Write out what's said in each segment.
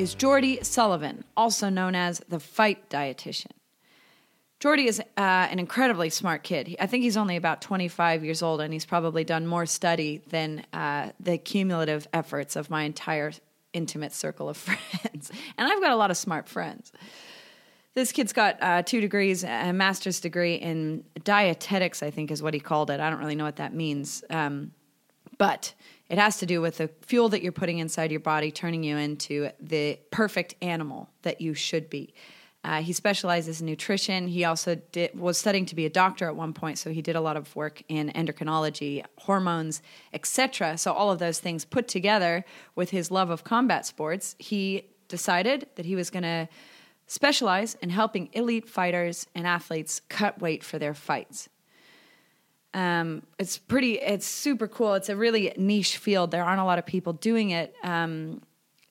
is Jordy Sullivan, also known as the Fight Dietitian. Jordy is uh, an incredibly smart kid. I think he's only about 25 years old, and he's probably done more study than uh, the cumulative efforts of my entire intimate circle of friends. and I've got a lot of smart friends. This kid's got uh, two degrees, a master's degree in dietetics, I think is what he called it. I don't really know what that means. Um, but it has to do with the fuel that you're putting inside your body, turning you into the perfect animal that you should be. Uh, he specializes in nutrition. He also did, was studying to be a doctor at one point, so he did a lot of work in endocrinology, hormones, etc. So all of those things put together with his love of combat sports, he decided that he was going to specialize in helping elite fighters and athletes cut weight for their fights. Um, it's pretty, it's super cool. It's a really niche field. There aren't a lot of people doing it. Um,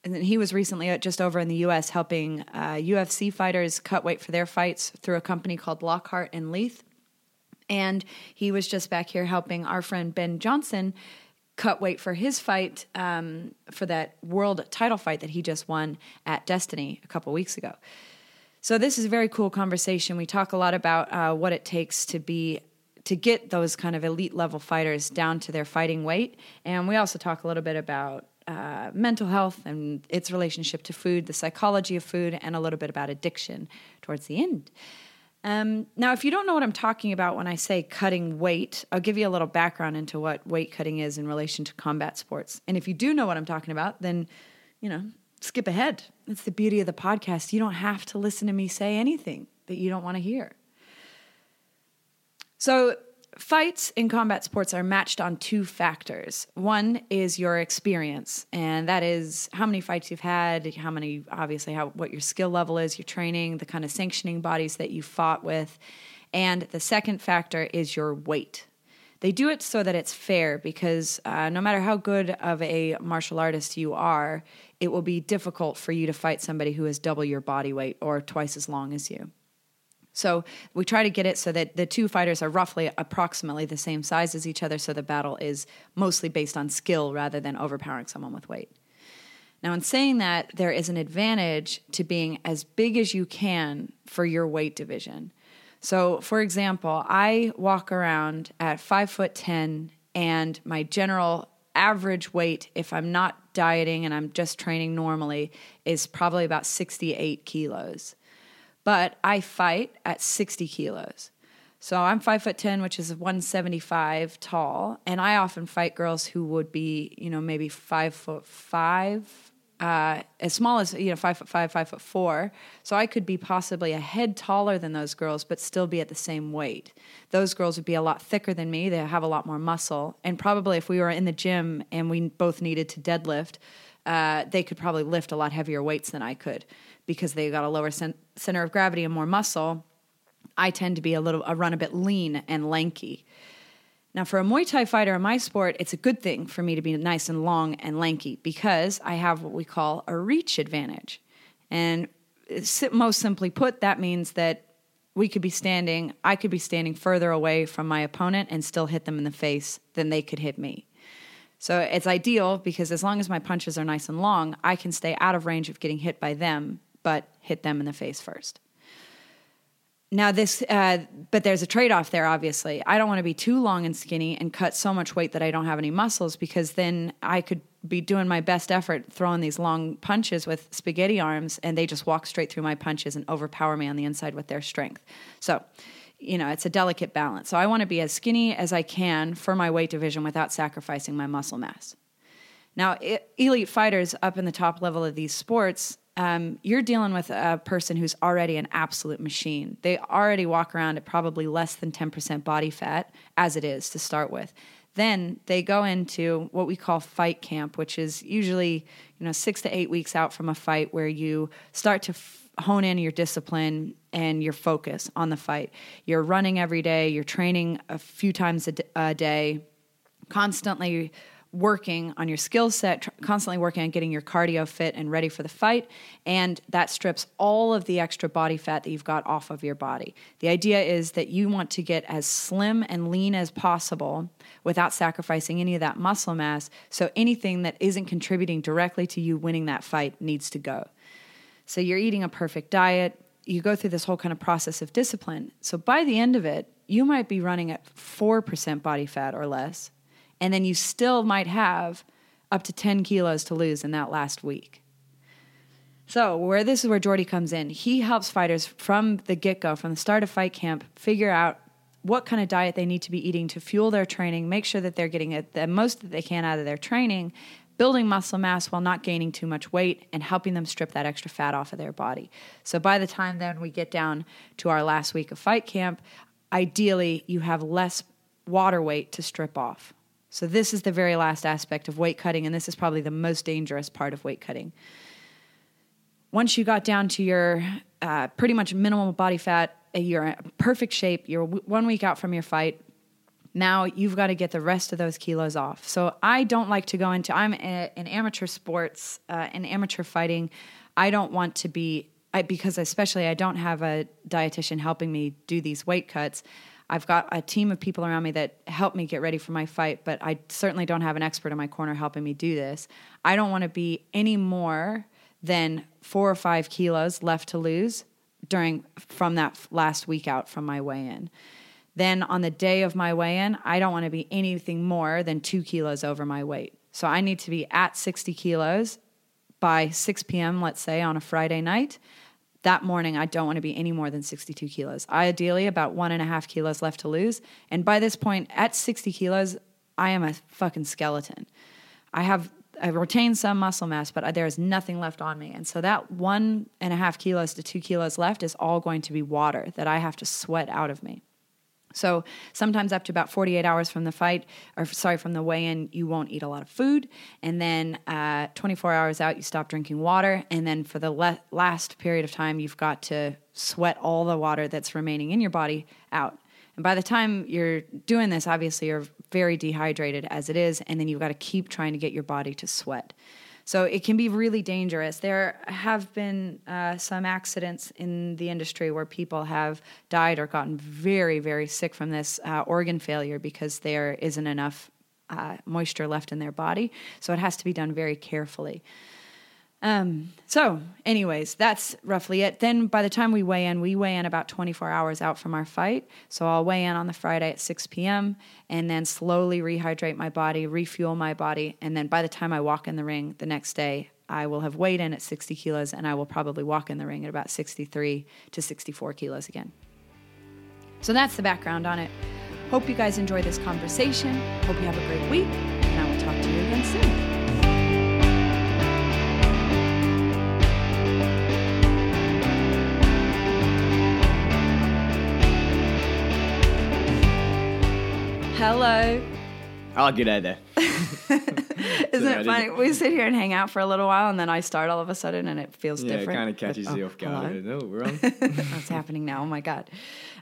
and he was recently just over in the U.S. helping uh, UFC fighters cut weight for their fights through a company called Lockhart and Leith. And he was just back here helping our friend Ben Johnson cut weight for his fight um, for that world title fight that he just won at Destiny a couple weeks ago. So this is a very cool conversation. We talk a lot about uh, what it takes to be to get those kind of elite level fighters down to their fighting weight. And we also talk a little bit about uh, mental health and its relationship to food, the psychology of food, and a little bit about addiction towards the end. Um, now, if you don't know what I'm talking about when I say cutting weight, I'll give you a little background into what weight cutting is in relation to combat sports. And if you do know what I'm talking about, then, you know, skip ahead. That's the beauty of the podcast. You don't have to listen to me say anything that you don't want to hear. So, fights in combat sports are matched on two factors. One is your experience, and that is how many fights you've had, how many, obviously, how what your skill level is, your training, the kind of sanctioning bodies that you fought with. And the second factor is your weight. They do it so that it's fair because uh, no matter how good of a martial artist you are, it will be difficult for you to fight somebody who is double your body weight or twice as long as you. So we try to get it so that the two fighters are roughly approximately the same size as each other, so the battle is mostly based on skill rather than overpowering someone with weight. Now, in saying that, there is an advantage to being as big as you can for your weight division. So, for example, I walk around at five foot 10, and my general average weight, if I'm not dieting and I'm just training normally, is probably about 68 kilos but I fight at 60 kilos. So I'm five foot ten, which is 175 tall, and I often fight girls who would be, you know, maybe five foot five, uh, as small as you know, five foot five, five foot four. So I could be possibly a head taller than those girls, but still be at the same weight. Those girls would be a lot thicker than me. They have a lot more muscle, and probably if we were in the gym and we both needed to deadlift, uh, they could probably lift a lot heavier weights than I could because they got a lower cent- center of gravity and more muscle, I tend to be a little, I run a bit lean and lanky. Now, for a Muay Thai fighter in my sport, it's a good thing for me to be nice and long and lanky because I have what we call a reach advantage. And most simply put, that means that we could be standing, I could be standing further away from my opponent and still hit them in the face than they could hit me. So it's ideal because as long as my punches are nice and long, I can stay out of range of getting hit by them but hit them in the face first. Now, this, uh, but there's a trade off there, obviously. I don't want to be too long and skinny and cut so much weight that I don't have any muscles because then I could be doing my best effort throwing these long punches with spaghetti arms and they just walk straight through my punches and overpower me on the inside with their strength. So, you know, it's a delicate balance. So I want to be as skinny as I can for my weight division without sacrificing my muscle mass. Now, elite fighters up in the top level of these sports, um, you're dealing with a person who's already an absolute machine. They already walk around at probably less than 10% body fat, as it is to start with. Then they go into what we call fight camp, which is usually you know six to eight weeks out from a fight, where you start to f- hone in your discipline and your focus on the fight. You're running every day. You're training a few times a, d- a day, constantly working on your skill set, tr- constantly working on getting your cardio fit and ready for the fight. And that strips all of the extra body fat that you've got off of your body. The idea is that you want to get as slim and lean as possible without sacrificing any of that muscle mass. So anything that isn't contributing directly to you winning that fight needs to go. So you're eating a perfect diet. You go through this whole kind of process of discipline. So by the end of it, you might be running at 4% body fat or less and then you still might have up to 10 kilos to lose in that last week. So, where this is where Jordy comes in, he helps fighters from the get go, from the start of fight camp, figure out what kind of diet they need to be eating to fuel their training, make sure that they're getting the most that they can out of their training, building muscle mass while not gaining too much weight, and helping them strip that extra fat off of their body. So, by the time then we get down to our last week of fight camp, ideally you have less water weight to strip off. So, this is the very last aspect of weight cutting, and this is probably the most dangerous part of weight cutting. Once you got down to your uh, pretty much minimal body fat, uh, you're in perfect shape, you're one week out from your fight. Now you've got to get the rest of those kilos off. So, I don't like to go into, I'm in amateur sports, uh, in amateur fighting. I don't want to be, I, because especially I don't have a dietitian helping me do these weight cuts. I've got a team of people around me that help me get ready for my fight, but I certainly don't have an expert in my corner helping me do this. I don't want to be any more than four or five kilos left to lose during from that last week out from my weigh in. Then on the day of my weigh in, I don't want to be anything more than two kilos over my weight. So I need to be at 60 kilos by 6 p.m., let's say, on a Friday night that morning, I don't want to be any more than 62 kilos. I ideally, about one and a half kilos left to lose. And by this point, at 60 kilos, I am a fucking skeleton. I have I've retained some muscle mass, but there is nothing left on me. And so that one and a half kilos to two kilos left is all going to be water that I have to sweat out of me. So sometimes up to about 48 hours from the fight, or sorry, from the weigh-in, you won't eat a lot of food, and then uh, 24 hours out, you stop drinking water, and then for the le- last period of time, you've got to sweat all the water that's remaining in your body out. And by the time you're doing this, obviously you're very dehydrated as it is, and then you've got to keep trying to get your body to sweat. So it can be really dangerous. There have been uh, some accidents in the industry where people have died or gotten very, very sick from this uh, organ failure because there isn't enough uh, moisture left in their body. So it has to be done very carefully. Um, so, anyways, that's roughly it. Then by the time we weigh in, we weigh in about 24 hours out from our fight. So I'll weigh in on the Friday at 6 p.m. and then slowly rehydrate my body, refuel my body. And then by the time I walk in the ring the next day, I will have weighed in at 60 kilos and I will probably walk in the ring at about 63 to 64 kilos again. So that's the background on it. Hope you guys enjoy this conversation. Hope you have a great week, and I will talk to you again soon. Hello. Oh, good day there. Isn't it funny? We sit here and hang out for a little while, and then I start all of a sudden, and it feels Yeah, it different. kind of catches But- you oh, off guard. No, we're on. What's happening now? Oh my god!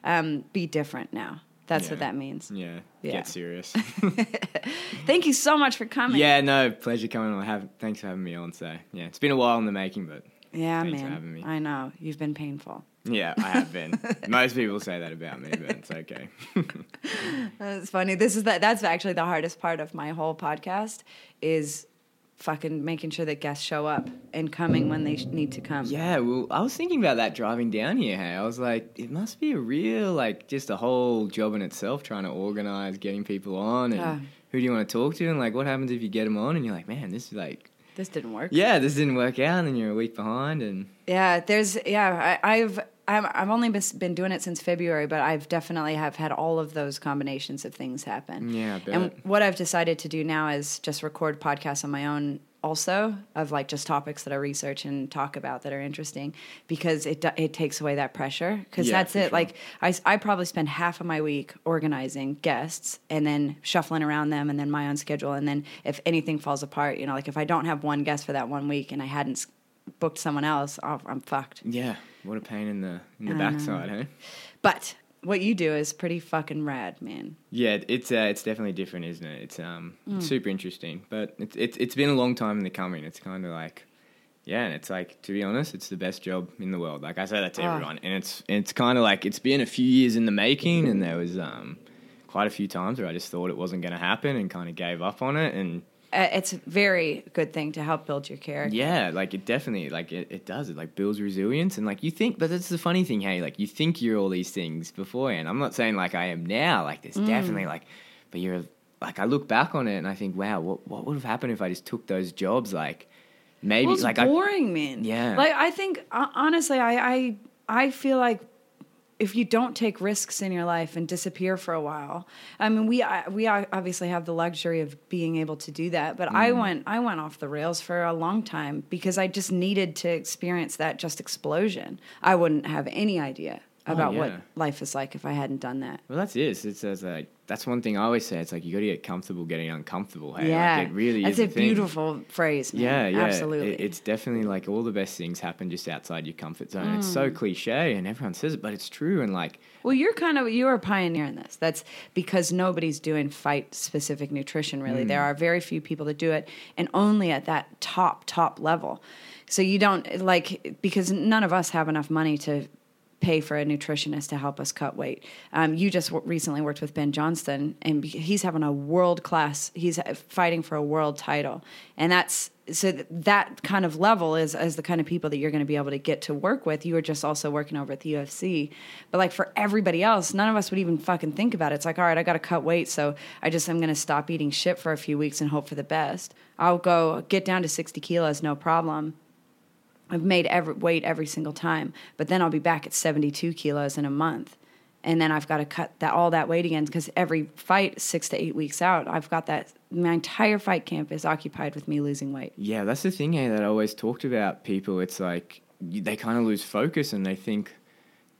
Um, be different now. That's what that means. Yeah, Yeah. get serious. Thank you so much for coming. yeah, no, pleasure coming on. Have, thanks for having me on. So, yeah, it's been a while in the making, but yeah, Thanks for man. having me. I know you've been painful. Yeah, I have been. Most people say that about me, but it's okay. That's funny. This is that. That's actually the hardest part of my whole podcast is fucking making sure that guests show up and coming when they sh- need to come. yeah, well, I was thinking about that driving down here. Hey, I was like, it must be a real, like, just a whole job in itself trying to organize getting people on and Yeah. who do you want to talk to and like what happens if you get them on and you're like, man, this is like. This didn't work. Yeah, this didn't work out, and then you're a week behind, and Yeah, there's yeah. I, I've I've I've only been, doing it since February, but I've definitely have had all of those combinations of things happen. Yeah, I. And what I've decided to do now is just record podcasts on my own also of like just topics that I research and talk about that are interesting because it it takes away that pressure because Yeah, that's it. sure. Like I probably spend half of my week organizing guests and then shuffling around them and then my own schedule and then if anything falls apart, you know, like if I don't have one guest for that one week and I hadn't booked someone else, oh, I'm fucked. Yeah, what a pain in the in the I know. backside, hey? But what you do is pretty fucking rad, man. Yeah, it's uh, it's definitely different, isn't it? It's um Mm. it's super interesting, but it's it's it's been a long time in the coming. It's kind of like, yeah, and it's like to be honest, it's the best job in the world. Like I say that to Ah. everyone, and it's it's kind of like it's been a few years in the making, and there was um quite a few times where I just thought it wasn't going to happen and kind of gave up on it, and it's a very good thing to help build your character. yeah, like it definitely like it, it does. It like builds resilience and like you think but that's the funny thing, hey, like you think you're all these things beforehand. I'm not saying like I am now, like there's definitely like but you're like I look back on it and I think, wow, what what would have happened if I just took those jobs like maybe Well, it's like I boring, man. Yeah. Like I think uh, honestly, I, I I feel like if you don't take risks in your life and disappear for a while, I mean, we we obviously have the luxury of being able to do that. But I Mm. went I went off the rails for a long time because I just needed to experience that just explosion. I wouldn't have any idea about what Oh, yeah. life is like if I hadn't done that. Well, that's it. It's, it's, it's like that's one thing I always say. It's like you got to get comfortable getting uncomfortable. Hey, yeah, like, it really that's a thing. beautiful phrase. Man. Yeah, yeah. absolutely. It- it's definitely like all the best things happen just outside your comfort zone. It's Mm. so cliche, and everyone says it, but it's true. And like, Well, you're kind of you're a pioneer in this. That's because nobody's doing fight specific nutrition really. There are very few people that do it and only at that top top level. So you don't like because none of us have enough money to pay for a nutritionist to help us cut weight. Um, you just w- recently worked with Ben Johnston, and he's having a world class. He's uh, fighting for a world title, and that's so th- that kind of level is is the kind of people that you're going to be able to get to work with. You are just also working over at the UFC, but like for everybody else, none of us would even fucking think about it. It's like, all right, I got to cut weight, so I just I'm going to stop eating shit for a few weeks and hope for the best. I'll go get down to 60 kilos, no problem. I've made every weight every single time, but then I'll be back at 72 kilos in a month. And then I've got to cut that all that weight again because every fight, six to eight weeks out, I've got that. My entire fight camp is occupied with me losing weight. Yeah, that's the thing hey, that I always talked about people. It's like they kind of lose focus and they think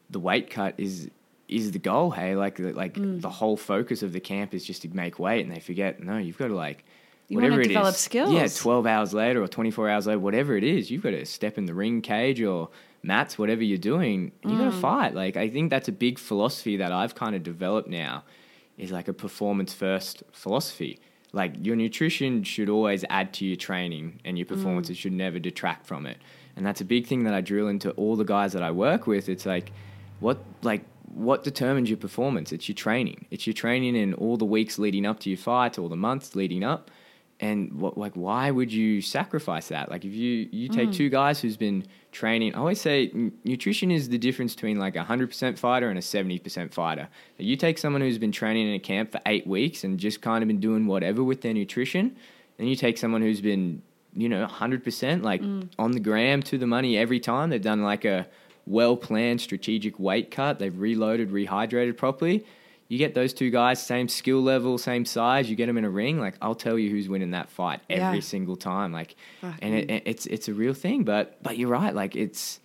the weight cut is is the goal. Hey, like like Mm. the whole focus of the camp is just to make weight, and they forget no, you've got to like You whatever it develop is. skills. Yeah, twelve hours later or twenty four hours later, whatever it is, you've got to step in the ring cage or mats, whatever you're doing, and you got Mm. to fight. Like I think that's a big philosophy that I've kind of developed now, is like a performance first philosophy. Like your nutrition should always add to your training, and your performances should never detract from it. And that's a big thing that I drill into all the guys that I work with. It's like, what like what determines your performance? It's your training. It's your training in all the weeks leading up to your fight, all the months leading up. And what like why would you sacrifice that? Like if you you take mm. two guys who's been training, I always say n- nutrition is the difference between like a hundred percent fighter and a seventy percent fighter. You take someone who's been training in a camp for eight weeks and just kind of been doing whatever with their nutrition, and you take someone who's been you know hundred percent like mm. on the gram to the money every time. They've done like a well planned strategic weight cut. They've reloaded, rehydrated properly. You get those two guys, same skill level, same size. You get them in a ring. Like I'll tell you who's winning that fight every Yeah. single time. Like, Fuck, and it, it's it's a real thing. But but you're right. Like it's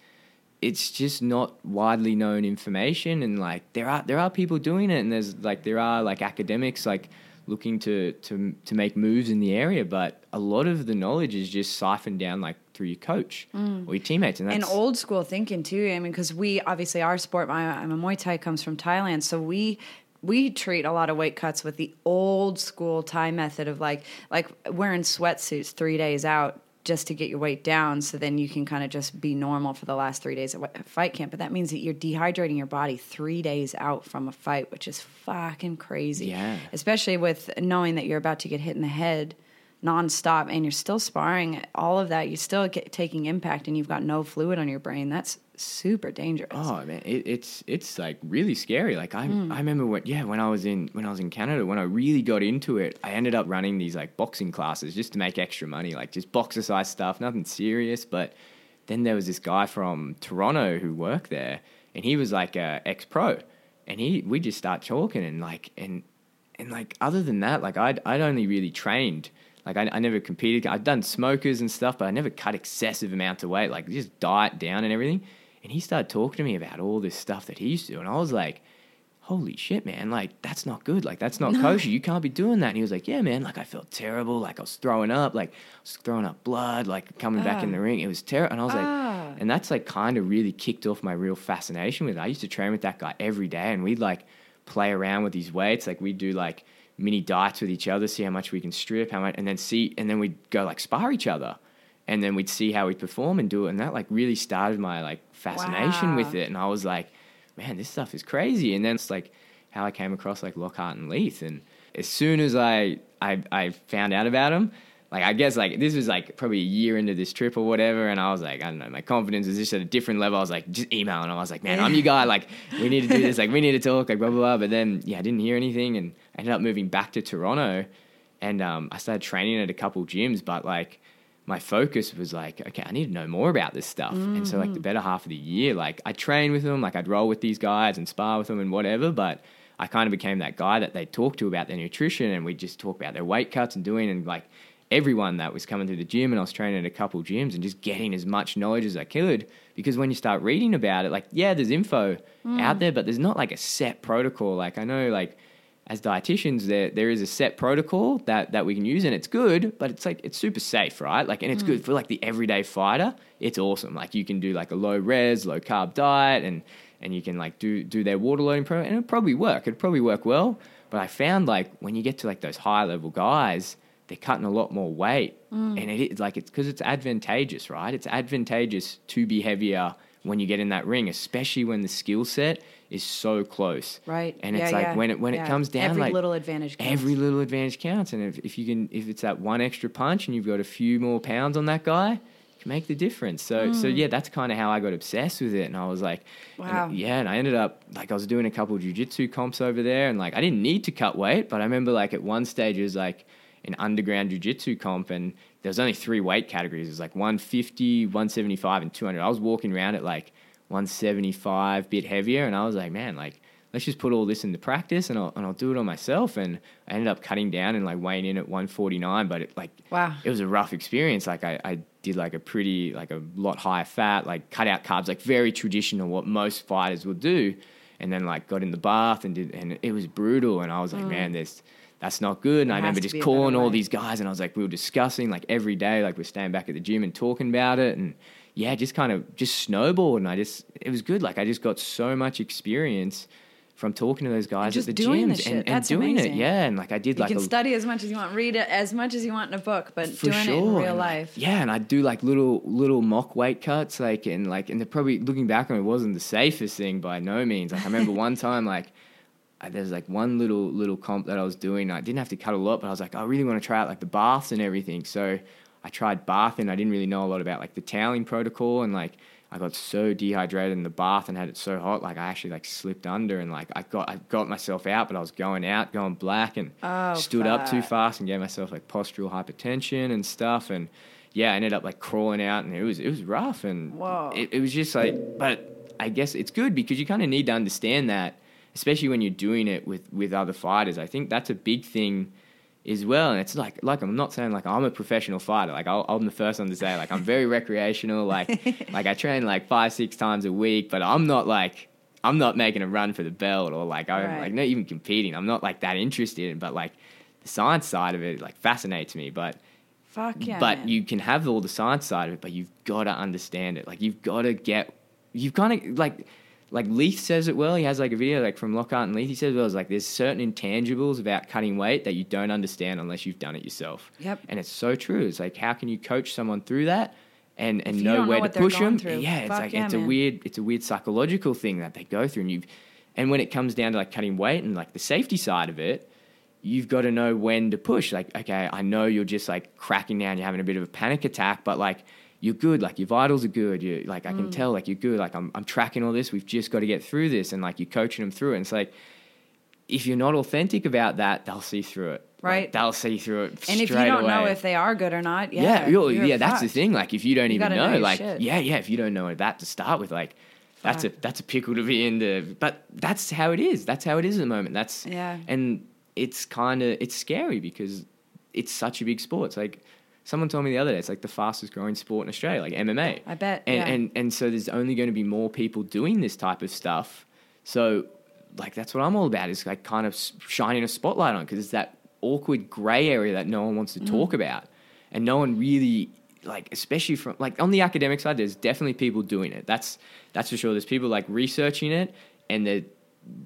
it's just not widely known information. And like there are there are people doing it, and there's like there are like academics like looking to to to make moves in the area. But a lot of the knowledge is just siphoned down like through your coach mm. or your teammates, and that's and old school thinking too. I mean, because we obviously our sport, my, I'm a Muay Thai comes from Thailand, so we we treat a lot of weight cuts with the old school Thai method of like like wearing sweatsuits three days out just to get your weight down, so then you can kind of just be normal for the last three days at fight camp. But that means that you're dehydrating your body three days out from a fight, which is fucking crazy. Yeah. especially with knowing that you're about to get hit in the head nonstop and you're still sparring all of that you're still get, taking impact and you've got no fluid on your brain that's super dangerous Oh man, it, it's it's like really scary. Like I Hmm. I remember when yeah when I was in when I was in Canada when I really got into it, I ended up running these like boxing classes just to make extra money, like just boxer size stuff, nothing serious. But then there was this guy from Toronto who worked there, and he was like a ex pro, and he we just start talking and like and and like other than that, like I'd I'd only really trained Like I, I never competed. I've done smokers and stuff, but I never cut excessive amounts of weight. Like just diet down and everything. And he started talking to me about all this stuff that he used to do, and I was like, "Holy shit, man! Like that's not good. Like that's not kosher. You can't be doing that." And he was like, "Yeah, man. Like I felt terrible. Like I was throwing up. Like I was throwing up blood. Like coming back in the ring. It was terrible." And I was Ah. like, and that's like kind of really kicked off my real fascination with it. I used to train with that guy every day, and we'd like play around with his weights. Like we'd do like mini diets with each other, see how much we can strip, how much, and then see, and then we'd go like spar each other, and then we'd see how we perform and do it. And that like really started my like fascination Wow. with it. And I was like, man, this stuff is crazy. And then it's like how I came across like Lockhart and Leith. And as soon as I I, I found out about them. Like I guess like this was like probably a year into this trip or whatever, and I was like, I don't know, my confidence was just at a different level. I was like, just email, and I was like, man, I'm your guy. Like we need to do this. Like we need to talk. Like blah blah blah. But then yeah, I didn't hear anything, and I ended up moving back to Toronto, and um, I started training at a couple gyms. But like my focus was like, okay, I need to know more about this stuff. And so like the better half of the year, like I train with them, like I'd roll with these guys and spar with them and whatever, but I kind of became that guy that they talked to about their nutrition and we just talk about their weight cuts and doing and like everyone that was coming through the gym and I was training at a couple gyms and just getting as much knowledge as I could because when you start reading about it, like yeah, there's info out there, but there's not like a set protocol. Like I know like as dietitians there there is a set protocol that that we can use and it's good but it's like it's super safe right? Like and it's good mm. for like the everyday fighter. It's awesome. Like you can do like a low res low carb diet and and you can like do do their water loading program and it'll probably work. It'd probably work well. But i found like when you get to like those high level guys they're cutting a lot more weight. Mm. And it is like it's because it's advantageous right? It's advantageous to be heavier when you get in that ring especially when the skill set is so close Right. and Yeah, it's like yeah. when it when Yeah. it comes down Every like little advantage counts. every little advantage counts and if, if you can if it's that one extra punch and you've got a few more pounds on that guy can make the difference so so yeah that's kind of how i got obsessed with it and i was like and- Mm. Wow. yeah and i ended up like i was doing a couple of jiu-jitsu comps over there and like i didn't need to cut weight but i remember like at one stage it was like an underground jiu-jitsu comp and there was only three weight categories it was like 150 175 and 200 i was walking around at like 175 bit heavier and i was like man like let's just put all this into practice and I'll, and I'll do it on myself. And I ended up cutting down and like weighing in at 149, but it like, Wow. it was a rough experience. Like I, I did like a pretty, like a lot higher fat, like cut out carbs, like very traditional, what most fighters would do. And then like got in the bath and did, and it was brutal. And I was like, man, this, that's not good. And I Mm. There has remember just calling all these guys and I was like, we were discussing like every day, like we're staying back at the gym and talking about it. And yeah, just kind of just snowballed. And I just, it was good. Like I just got so much experience from talking to those guys at the gyms and, and doing amazing. it. Yeah. And like I did You like can a, study as much as you want, read it as much as you want in a book, but doing sure. it in real and, like, life. yeah, and I do like little little mock weight cuts, like and like and they're probably looking back on it, it wasn't the safest thing by no means. Like I remember one time like there's like one little little comp that I was doing. I didn't have to cut a lot, but I was like, I really want to try out like the baths and everything. So I tried bathing. I didn't really know a lot about like the toweling protocol and like I got so dehydrated in the bath and had it so hot, like I actually like slipped under and like I got I got myself out, but I was going out, going black, and Oh, stood up too fast and gave myself like postural hypotension and stuff. And yeah, I ended up like crawling out, and it was it was rough, and Whoa. it, it was just like, but I guess it's good because you kind of need to understand that, especially when you're doing it with with other fighters. I think that's a big thing as well. And it's like, like I'm not saying like I'm a professional fighter. Like I'll, I'm the first one to say like I'm very recreational. Like like I train like five six times a week, but I'm not like I'm not making a run for the belt or like I'm Right. like not even competing. I'm not like that interested in. But like the science side of it like fascinates me. But Fuck yeah. but man. you can have all the science side of it, but you've got to understand it. Like you've got to get, you've kind of like, like Leith says it well. He has like a video like from Lockhart and Leith. He says it well. It's like there's certain intangibles about cutting weight that you don't understand unless you've done it yourself. Yep. And it's so true. It's like how can you coach someone through that? And, and know don't know where to push them. through. Yeah, it's Fuck like yeah, it's a weird, it's a weird psychological thing that they go through, and you, and when it comes down to like cutting weight and like the safety side of it, you've got to know when to push. Like, okay, I know you're just like cracking down, you're having a bit of a panic attack, but like you're good, like your vitals are good. You like I can Mm. tell, like you're good. Like I'm I'm tracking all this. We've just got to get through this, and like you're coaching them through it. And it's like if you're not authentic about that, they'll see through it. Like, Right. they'll see through it. and if you don't know if they are good or not, yeah, yeah, you're- you're yeah, that's the thing. Like if you don't You even know, know like shit. yeah, yeah, if you don't know that to start with, like that's a that's a pickle to be in. The, but that's how it is. That's how it is at the moment. That's Yeah. and it's kind of it's scary because it's such a big sport. It's like someone told me the other day, it's like the fastest growing sport in Australia, like MMA. I bet, And yeah. and and so there's only going to be more people doing this type of stuff. So like that's what I'm all about is like kind of shining a spotlight on because it's that awkward gray area that no one wants to Mm. talk about, and no one really like especially from like on the academic side there's definitely people doing it that's that's for sure there's people like researching it and they're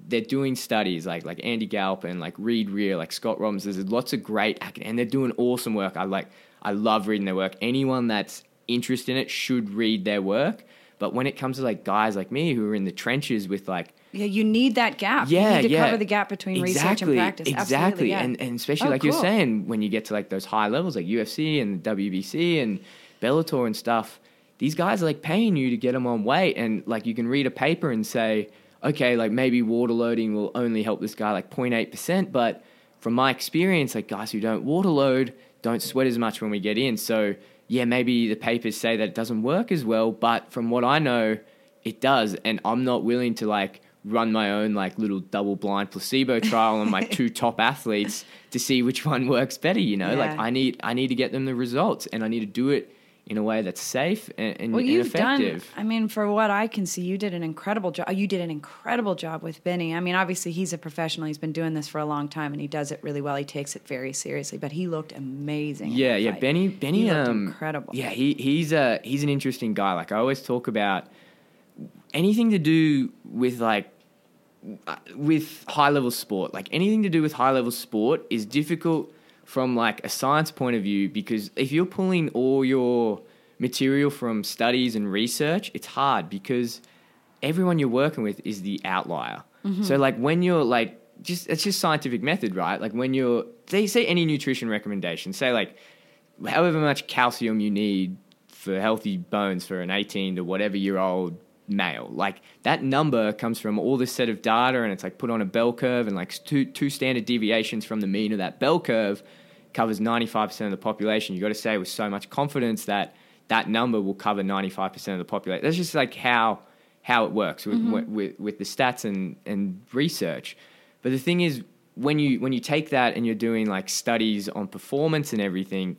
they're doing studies like like Andy Galp and like Reed Rear, like Scott Robbins. There's lots of great and they're doing awesome work. I like I love reading their work. Anyone that's interested in it should read their work. But when it comes to like guys like me who are in the trenches with like Yeah, you need that gap. yeah, you need to yeah. cover the gap between research and Exactly, practice. Exactly, yeah. and and especially Oh, like you're saying, when you get to like those high levels, like UFC and WBC and Bellator and stuff, these guys are like paying you to get them on weight, and like you can read a paper and say, okay, like maybe water loading will only help this guy like 0.8 percent, but from my experience, like guys who don't water load don't sweat as much when we get in. So yeah, maybe the papers say that it doesn't work as well, but from what I know, it does, and I'm not willing to like run my own like little double blind placebo trial on my two top athletes to see which one works better. You know, like I need I need to get them the results, and I need to do it in a way that's safe and, and, Well, you've effective. done. I mean, for what I can see, you did an incredible job. You did an incredible job with Benny. I mean, obviously, he's a professional. He's been doing this for a long time, and he does it really well. He takes it very seriously. But he looked amazing. Yeah, yeah. fight. Benny, Benny, He um, incredible. Yeah, he he's a he's an interesting guy. Like I always talk about anything to do with like uh, with high level sport. Like anything to do with high level sport is difficult from like a science point of view because if you're pulling all your material from studies and research, it's hard because everyone you're working with is the outlier. Mm-hmm. So like when you're like just it's just scientific method, right? Like when you're they say any nutrition recommendation, say like however much calcium you need for healthy bones for an 18 to whatever year old male. Like that number comes from all this set of data and it's like put on a bell curve and like two two standard deviations from the mean of that bell curve covers 95% of the population. you've got to say with so much confidence that that number will cover 95% of the population. That's just like how how it works mm-hmm. with, with, with the stats and, and research. But the thing is, when you when you take that and you're doing like studies on performance and everything,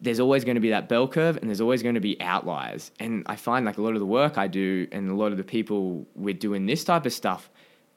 there's always going to be that bell curve and there's always going to be outliers. And I find like a lot of the work I do and a lot of the people we're doing this type of stuff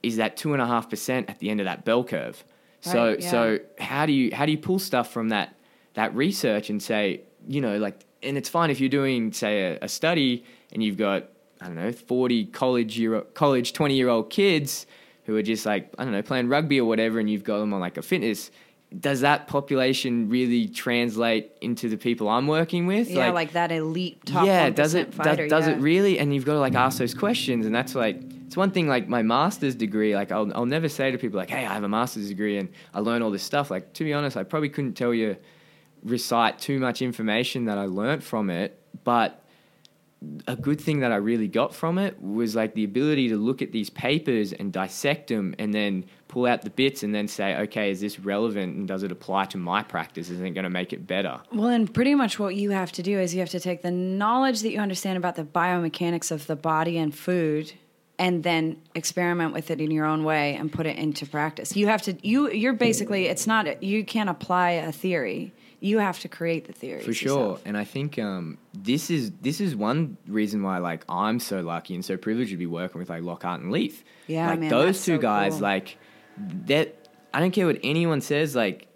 is that two and a half percent at the end of that bell curve. So Right, yeah. so how do you how do you pull stuff from that that research and say you know like and it's fine if you're doing say a, a study and you've got I don't know 40 college year college 20 year old kids who are just like I don't know playing rugby or whatever and you've got them on like a fitness does that population really translate into the people I'm working with yeah, like, that elite top yeah, 1% does it fighter, does, does yeah. it really? And you've got to like ask those questions, and that's like it's one thing. Like my master's degree, like I'll I'll never say to people like, hey, I have a master's degree and I learn all this stuff. Like to be honest, I probably couldn't tell you recite too much information that I learned from it, but a good thing that I really got from it was like the ability to look at these papers and dissect them and then pull out the bits and then say, okay, is this relevant and does it apply to my practice? Is it going to make it better? Well, and pretty much what you have to do is you have to take the knowledge that you understand about the biomechanics of the body and food and then experiment with it in your own way and put it into practice. You have to you you're basically it's not you can't apply a theory. You have to create the theory. For sure, and I think um, this is this is one reason why like I'm so lucky and so privileged to be working with like Lockhart and Leith. Yeah, like man, those two so guys, cool. like that. I don't care what anyone says. Like,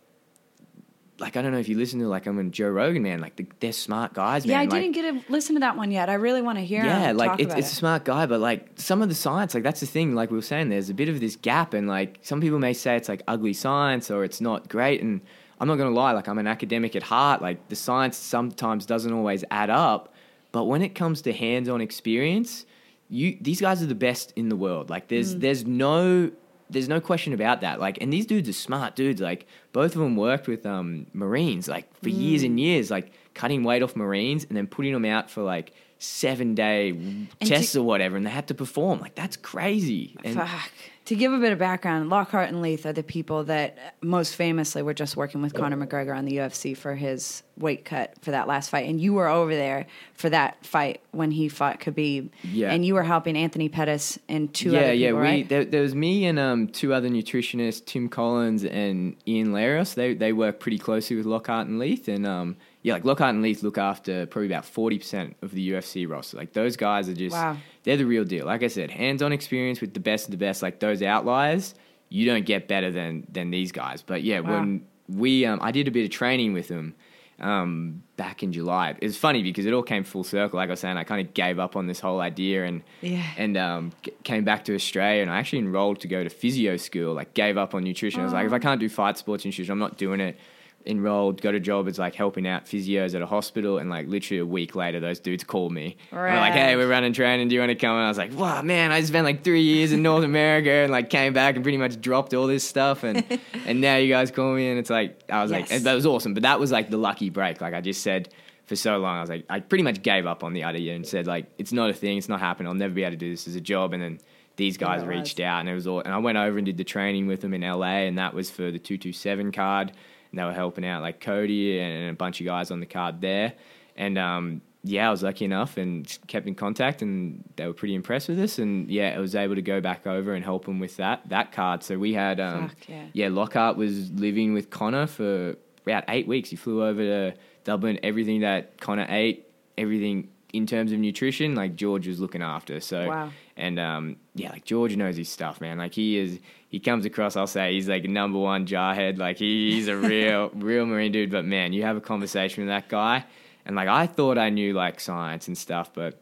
like I don't know if you listen to like I'm in Joe Rogan, man. Like the, they're smart guys, man. Yeah. I like, didn't get to listen to that one yet. I really want to hear yeah, like it's, it's a smart guy, but like some of the science, like that's the thing. Like we were saying, there's a bit of this gap, and like some people may say it's like ugly science or it's not great. And I'm not gonna lie, like I'm an academic at heart. Like the science sometimes doesn't always add up, but when it comes to hands-on experience, you these guys are the best in the world. Like Mm. there's there's no there's no question about that. Like, and these dudes are smart dudes. Like, both of them worked with um, Marines, like for years Mm. and years, like cutting weight off Marines and then putting them out for like seven day tests to- or whatever, and they had to perform. Like, that's crazy. And Fuck. To give a bit of background, Lockhart and Leith are the people that most famously were just working with Conor McGregor on the UFC for his weight cut for that last fight. And you were over there for that fight when he fought Khabib. Yeah. And you were helping Anthony Pettis and two yeah, other people, yeah. We right? there, there was me and um, two other nutritionists, Tim Collins and Ian Larios. They they work pretty closely with Lockhart and Leith, and um, yeah, like Lockhart and Leith look after probably about forty percent of the UFC roster. Like those guys are just Wow. They're the real deal. Like I said, hands on experience with the best of the best. Like those outliers, you don't get better than than these guys. But yeah, Wow. when we um, I did a bit of training with them um, back in July. It was funny because it all came full circle. Like I was saying, I kind of gave up on this whole idea and Yeah. and um, g- came back to Australia. And I actually enrolled to go to physio school. Like gave up on nutrition. I was like, if I can't do fight sports nutrition, I'm not doing it. Enrolled, got a job as like helping out physios at a hospital, and like literally a week later, those dudes called me. And like, "Hey, we're running training. Do you want to come?" And I was like, "Wow, man! I spent like three years in North America, and like came back and pretty much dropped all this stuff, and and now you guys call me, and it's like I was like, Yes. and that was awesome. But that was like the lucky break. Like I just said for so long, I was like, I pretty much gave up on the idea and said like, it's not a thing, it's not happening. I'll never be able to do this as a job. And then these guys reached out, and it was all. And I went over and did the training with them in LA, and that was for the two two seven card. And they were helping out like Cody and a bunch of guys on the card there. And um, yeah, I was lucky enough and kept in contact, and they were pretty impressed with us. And yeah, I was able to go back over and help them with that that card. So we had um, Fuck, yeah. yeah, Lockhart was living with Conor for about eight weeks. He flew over to Dublin. Everything that Conor ate, everything in terms of nutrition, like George was looking after. So Wow. And um, yeah, like George knows his stuff, man. Like he is, he comes across. I'll say he's like number one jarhead. Like he, he's a real, real marine dude. But man, you have a conversation with that guy, and like I thought I knew like science and stuff, but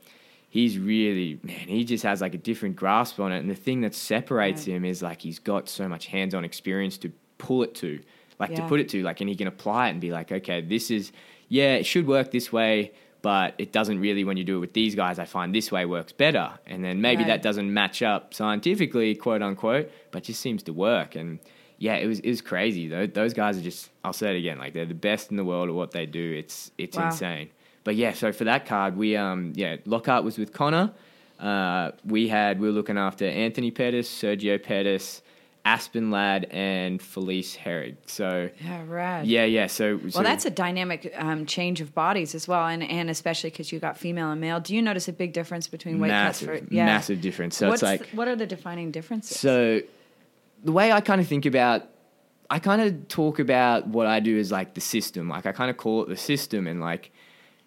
he's really man. He just has like a different grasp on it. And the thing that separates Right. him is like he's got so much hands-on experience to pull it to, like to put it to, like, and he can apply it and be like, okay, this is yeah, it should work this way. But it doesn't really when you do it with these guys. I find this way works better, and then maybe Right. that doesn't match up scientifically, quote unquote, but just seems to work. And yeah, it was it was crazy. Those, those guys are just I'll say it again, like they're the best in the world at what they do. It's it's Wow. insane. But yeah, so for that card, we um yeah Lockhart was with Conor. Uh, we had we were looking after Anthony Pettis, Sergio Pettis, Aspen Ladd, and Felice Herrig. So yeah, rad. yeah, yeah. So Well, that's a dynamic um, change of bodies as well, and, and especially because you got female and male. Do you notice a big difference between weight massive, cuts for yeah? massive difference. So What's it's like the- what are the defining differences? So, the way I kind of think about, I kind of talk about what I do as like the system. Like I kind of call it the system, and like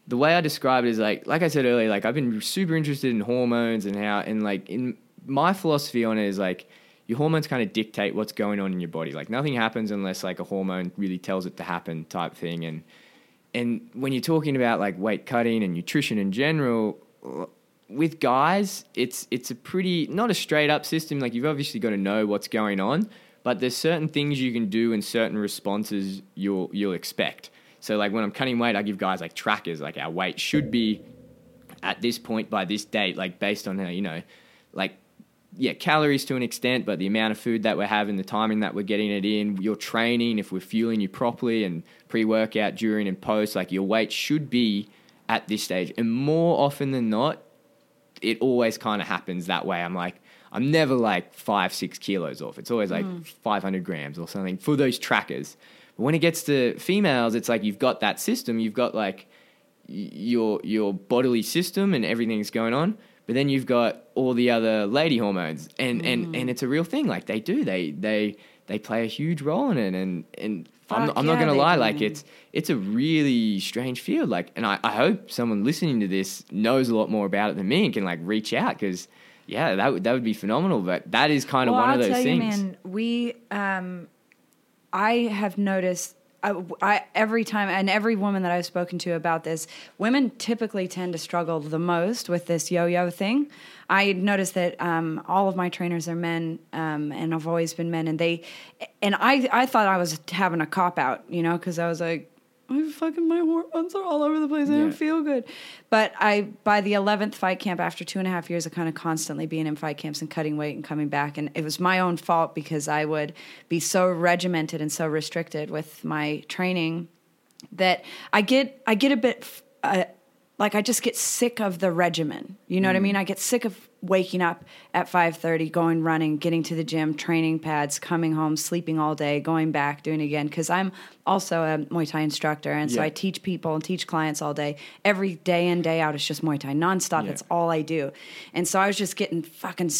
the way I describe it is like, like I said earlier, like I've been super interested in hormones and how, and like in my philosophy on it is like your hormones kind of dictate what's going on in your body. Like nothing happens unless like a hormone really tells it to happen, type thing. And and when you're talking about like weight cutting and nutrition in general, with guys, it's it's a pretty not a straight up system. Like you've obviously got to know what's going on, but there's certain things you can do and certain responses you'll you'll expect. So like when I'm cutting weight, I give guys like trackers, like our weight should be at this point by this date, like based on how you know, like yeah, calories to an extent, but the amount of food that we're having, the timing that we're getting it in, your training, if we're fueling you properly and pre workout, during and post, like your weight should be at this stage. And more often than not, it always kind of happens that way. I'm like, I'm never like five, six kilos off. It's always like mm. 500 grams or something for those trackers. But when it gets to females, it's like you've got that system, you've got like y- your your bodily system and everything's going on. But then you've got all the other lady hormones, and, and, and it's a real thing. Like they do, they they they play a huge role in it. And and I'm, Fuck I'm not gonna lie, do. like it's it's a really strange field. Like, and I, I hope someone listening to this knows a lot more about it than me and can like reach out because yeah, that would that would be phenomenal. But that is kind of well, one I'll of those tell things. you, man. We, um, I have noticed. I, I, every time, and every woman that I've spoken to about this, women typically tend to struggle the most with this yo-yo thing. I noticed that um, all of my trainers are men, um, and I've always been men, and they, and I, I thought I was having a cop out, you know, because I was like, my fucking my hormones are all over the place. I don't Yeah. feel good. But I by the eleventh fight camp after two and a half years of kind of constantly being in fight camps and cutting weight and coming back, and it was my own fault because I would be so regimented and so restricted with my training that I get I get a bit. Uh, like I just get sick of the regimen. You know what I mean? I get sick of waking up at 5:30, going running, getting to the gym, training pads, coming home, sleeping all day, going back, doing it again cuz I'm also a Muay Thai instructor and so I teach people and teach clients all day. Every day in day out it's just Muay Thai nonstop. Yeah. That's all I do. And so I was just getting fucking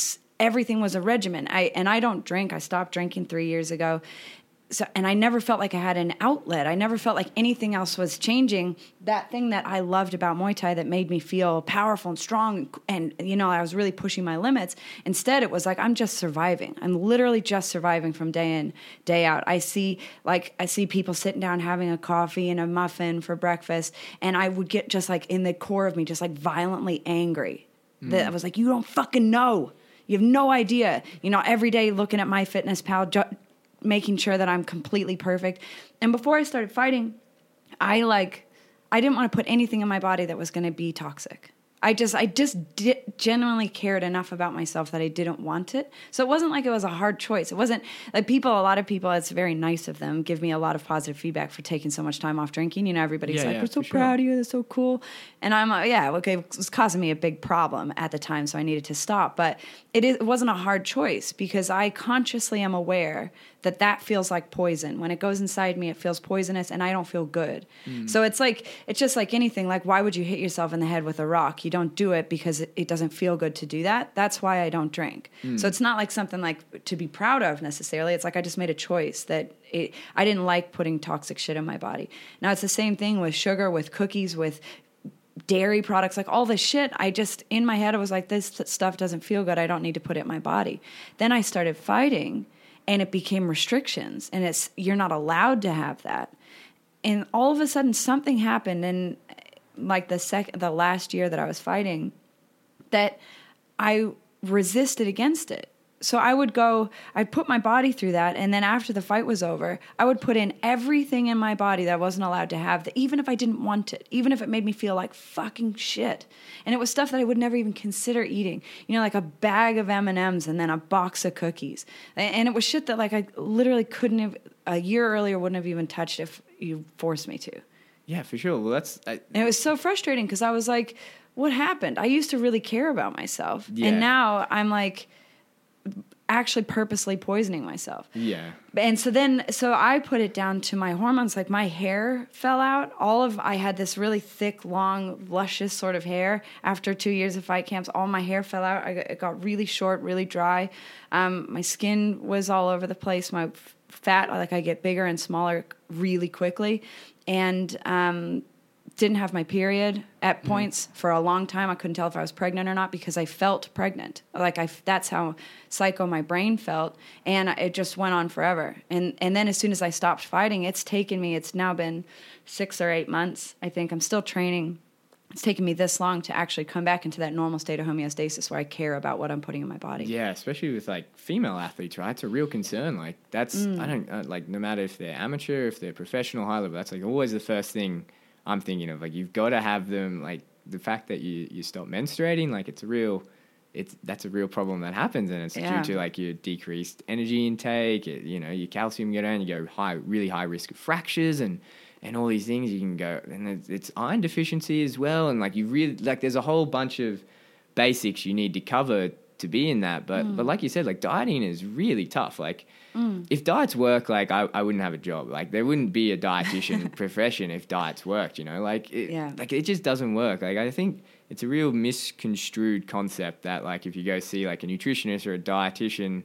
everything was a regimen. I and I don't drink. I stopped drinking 3 years ago so and I never felt like I had an outlet. I never felt like anything else was changing. That thing that I loved about Muay Thai that made me feel powerful and strong and you know, I was really pushing my limits. Instead, it was like I'm just surviving. I'm literally just surviving from day in, day out. I see like I see people sitting down having a coffee and a muffin for breakfast and I would get just like in the core of me just like violently angry. Hmm. That I was like you don't fucking know. You have no idea. You know, every day looking at my fitness pal ju- making sure that I'm completely perfect. And before I started fighting, I like I didn't want to put anything in my body that was going to be toxic. I just I just di- genuinely cared enough about myself that I didn't want it. So it wasn't like it was a hard choice. It wasn't like people a lot of people it's very nice of them give me a lot of positive feedback for taking so much time off drinking. You know everybody's Yeah, like yeah, we're so for sure. proud of you. That's so cool. And I'm like yeah, okay, it was causing me a big problem at the time so I needed to stop, but it, is, it wasn't a hard choice because I consciously am aware that that feels like poison. When it goes inside me, it feels poisonous and I don't feel good. Mm. So it's like, it's just like anything. Like, why would you hit yourself in the head with a rock? You don't do it because it, it doesn't feel good to do that. That's why I don't drink. Mm. So it's not like something like to be proud of necessarily. It's like I just made a choice that it, I didn't like putting toxic shit in my body. Now it's the same thing with sugar, with cookies, with dairy products, like all this shit. I just, in my head, I was like, this stuff doesn't feel good. I don't need to put it in my body. Then I started fighting and it became restrictions and it's, you're not allowed to have that. And all of a sudden something happened in like the second, the last year that I was fighting that I resisted against it. So I would go, I'd put my body through that. And then after the fight was over, I would put in everything in my body that I wasn't allowed to have, that even if I didn't want it, even if it made me feel like fucking shit. And it was stuff that I would never even consider eating. You know, like a bag of M&Ms and then a box of cookies. And it was shit that like I literally couldn't have, a year earlier wouldn't have even touched if you forced me to. Yeah, for sure. Well, that's I, And it was so frustrating because I was like, what happened? I used to really care about myself. Yeah. And now I'm like actually purposely poisoning myself. yeah. And so then, so I put it down to my hormones. Like my hair fell out. All of, I had this really thick, long, luscious sort of hair. After two years of fight camps, all my hair fell out. I got, it got really short, really dry. Um, my skin was all over the place. My f- fat, like I get bigger and smaller really quickly. And, um, didn't have my period at points for a long time. I couldn't tell if I was pregnant or not because I felt pregnant. Like I, that's how psycho my brain felt, and it just went on forever. And and then as soon as I stopped fighting, it's taken me. It's now been six or eight months. I think I'm still training. It's taken me this long to actually come back into that normal state of homeostasis where I care about what I'm putting in my body. Yeah, especially with like female athletes, right? It's a real concern. Like that's Mm. I don't uh, like no matter if they're amateur, if they're professional, high level. That's like always the first thing I'm thinking of. Like you've got to have them. Like the fact that you you stop menstruating, like it's a real. It's that's a real problem that happens, and it's Yeah. due to like your decreased energy intake. It, you know, your calcium go down. You go high, really high risk of fractures and and all these things. You can go, and it's, it's iron deficiency as well. And like you really like, there's a whole bunch of basics you need to cover to be in that. But Mm. but like you said, like dieting is really tough. Like Mm. if diets work, like I, I wouldn't have a job. Like there wouldn't be a dietitian profession if diets worked. You know, like it, Yeah. like it just doesn't work. Like I think it's a real misconstrued concept that like if you go see like a nutritionist or a dietitian.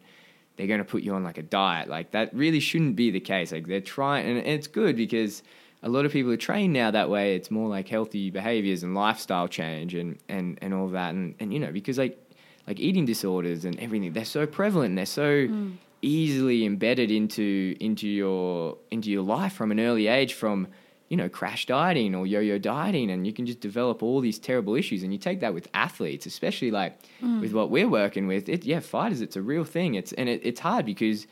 They're going to put you on like a diet. Like that really shouldn't be the case. Like they're trying, and it's good because a lot of people are trained now that way. It's more like healthy behaviors and lifestyle change and, and, and all that. And, and, you know, because like, like eating disorders and everything, they're so prevalent and they're so mm. Easily embedded into, into your, into your life from an early age from, you know, crash dieting or yo-yo dieting. And you can just develop all these terrible issues. And you take that with athletes, especially like mm. with what we're working with. It, yeah, fighters, it's a real thing. It's, and it, it's hard because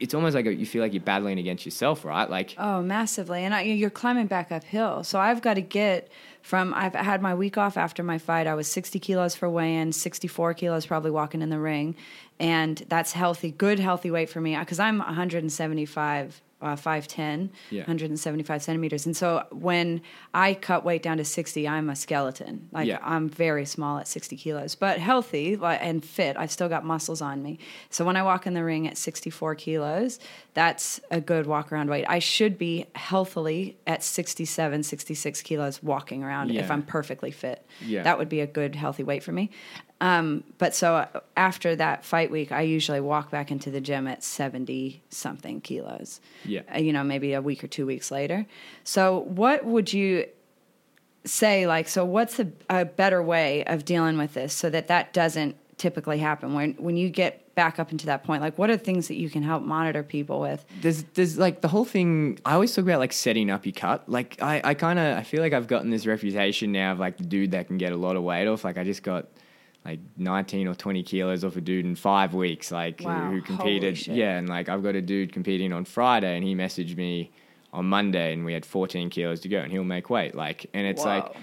it's almost like a, you feel like you're battling against yourself, right? Like, Oh, massively. And I, you're climbing back uphill. So I've got to get from, I've had my week off after my fight. I was 60 kilos for weigh in, 64 kilos probably walking in the ring. And that's healthy, good, healthy weight for me because I'm 175 uh, 5'10, Yeah. 175 centimeters. And so when I cut weight down to 60, I'm a skeleton. Like Yeah. I'm very small at 60 kilos, but healthy and fit. I've still got muscles on me. So when I walk in the ring at 64 kilos, that's a good walk around weight. I should be healthily at 67, 66 kilos walking around if I'm perfectly fit. Yeah. That would be a good healthy weight for me. Um, but so uh, after that fight week, I usually walk back into the gym at 70 something kilos. Yeah. Uh, You know, maybe a week or two weeks later. So, what would you say? Like, so what's a, a better way of dealing with this so that that doesn't typically happen when, when you get back up into that point? Like, what are things that you can help monitor people with? there's there's like the whole thing i always talk about like setting up your cut like i, I kind of i feel like i've gotten this reputation now of like the dude that can get a lot of weight off like i just got like 19 or 20 kilos off a dude in five weeks like who- Wow, who competed yeah and like i've got a dude competing on friday and he messaged me on monday and we had 14 kilos to go and he'll make weight like and it's like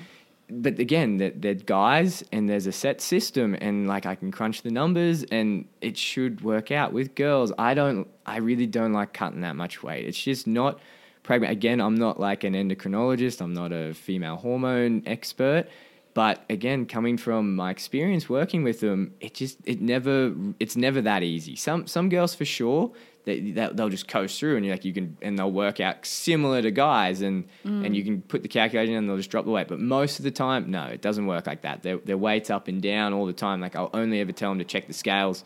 but again, they're, they're guys and there's a set system and like I can crunch the numbers and it should work out with girls. I don't, I really don't like cutting that much weight. It's just not pregnant. Again, I'm not like an endocrinologist. I'm not a female hormone expert. But again, coming from my experience working with them, it just it never it's never that easy. Some some girls for sure they, they they'll just coast through and you're like you can and they'll work out similar to guys and mm. and you can put the calculator in and they'll just drop the weight. But most of the time, no, it doesn't work like that. Their their weight's up and down all the time. Like I'll only ever tell them to check the scales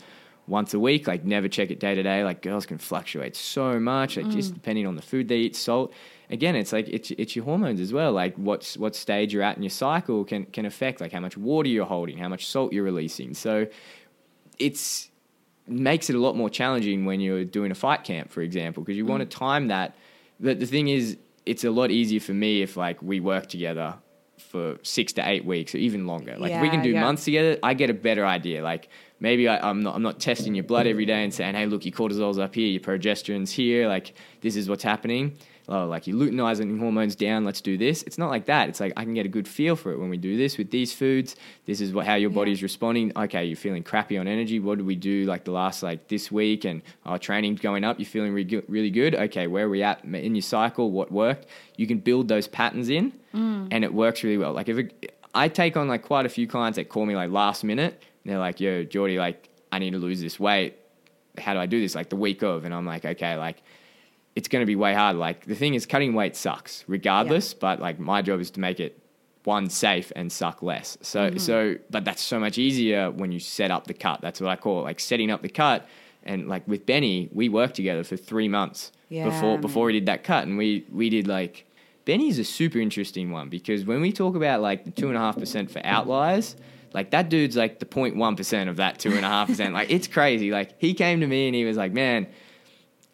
once a week. Like never check it day to day. Like girls can fluctuate so much. Like just mm. depending on the food they eat, salt. Again, it's like it's it's your hormones as well. Like what's what stage you're at in your cycle can can affect like how much water you're holding, how much salt you're releasing. So it's makes it a lot more challenging when you're doing a fight camp, for example, because you mm. want to time that. But the thing is, it's a lot easier for me if like we work together for six to eight weeks or even longer. Like if we can do yeah. months together, I get a better idea. Like maybe I, I'm not I'm not testing your blood every day and saying, hey, look, your cortisol's up here, your progesterone's here. Like this is what's happening. Oh, like your luteinizing hormones down. Let's do this. It's not like that. It's like I can get a good feel for it when we do this with these foods. This is what how your body's responding. Okay, you're feeling crappy on energy. What did we do like the last like this week? And our training's going up. You're feeling re- really good. Okay, where are we at in your cycle? What worked? You can build those patterns in, mm. and it works really well. Like if it, I take on like quite a few clients that call me like last minute. And they're like, "Yo, Geordie, like I need to lose this weight. How do I do this?" Like the week of, and I'm like, "Okay, like." it's going to be way harder. Like the thing is, cutting weight sucks regardless. But like my job is to make it one safe and suck less. So mm-hmm. so, but that's so much easier when you set up the cut. That's what I call it, like setting up the cut. And like with Benny, we worked together for three months Yeah, before before we did that cut, and we we did like Benny's a super interesting one because when we talk about like the two and a half percent for outliers. Like that dude's like the 0.1 percent of that two and a half percent. Like it's crazy. Like he came to me and he was like, "Man,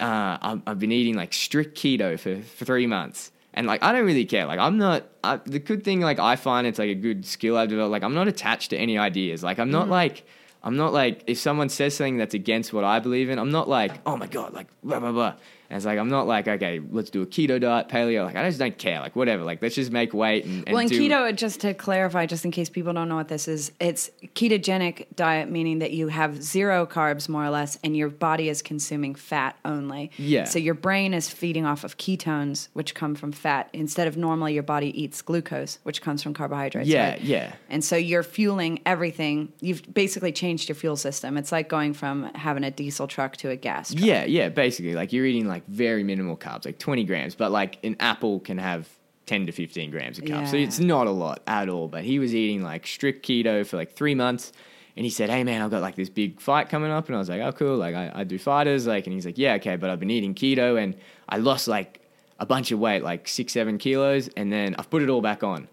uh, I've, I've been eating like strict keto for, for three months. And like, I don't really care. Like, I'm not, I, the good thing, like, I find it's like a good skill I've developed. Like, I'm not attached to any ideas. Like, I'm not like, I'm not like, if someone says something that's against what I believe in, I'm not like, oh my God, like, blah, blah, blah. And it's like, I'm not like, okay, let's do a keto diet, paleo. Like, I just don't care. Like, whatever. Like, let's just make weight and, and well, in do- keto, just to clarify, just in case people don't know what this is, it's ketogenic diet, meaning that you have zero carbs, more or less, and your body is consuming fat only. Yeah. So your brain is feeding off of ketones, which come from fat, instead of normally your body eats glucose, which comes from carbohydrates. Yeah, right? yeah. And so you're fueling everything. You've basically changed your fuel system. It's like going from having a diesel truck to a gas truck. Yeah, yeah, basically. Like you're eating like very minimal carbs, like 20 grams, but like an apple can have 10 to 15 grams of carbs. So it's not a lot at all. But he was eating like strict keto for like three months. And he said, Hey man, I've got like this big fight coming up. And I was like, Oh, cool. Like I, I do fighters. Like, and he's like, Yeah, okay. But I've been eating keto and I lost like a bunch of weight, like six, seven kilos. And then I've put it all back on.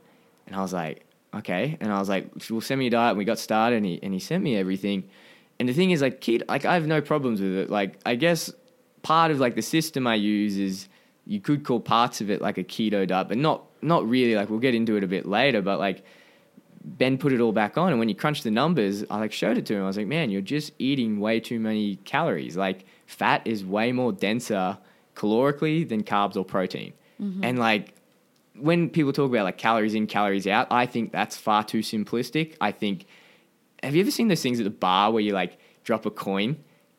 And I was like, Okay. And I was like, Well, send me a diet. And we got started and he, and he sent me everything. And the thing is, like, keto, like, I have no problems with it. Like, I guess part of like the system I use is you could call parts of it like a keto diet, but not not really. Like, we'll get into it a bit later. But like, Ben put it all back on, and when you crunch the numbers, I like showed it to him. I was like, man, you're just eating way too many calories. Like, fat is way more denser calorically than carbs or protein. Mm-hmm. And like, when people talk about like calories in, calories out, I think that's far too simplistic. I think, have you ever seen those things at the bar where you like drop a coin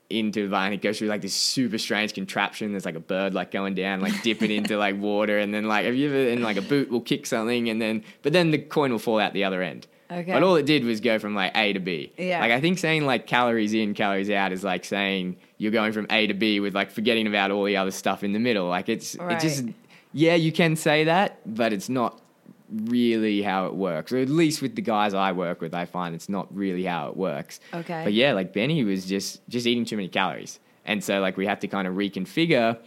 into the and it goes through like this super strange contraption. There's like a bird like going down, like dipping into like water, and then like have you ever and like a boot will kick something, and then but then the coin will fall out the other end. Okay. But all it did was go from like A to B. Yeah. Like I think saying like calories in, calories out is like saying you're going from A to B with like forgetting about all the other stuff in the middle. Like it's it just yeah, you can say that, but it's not really how it works. Or at least with the guys I work with, I find it's not really how it works. Okay. But yeah, like Benny was just just eating too many calories. And so like we have to kind of reconfigure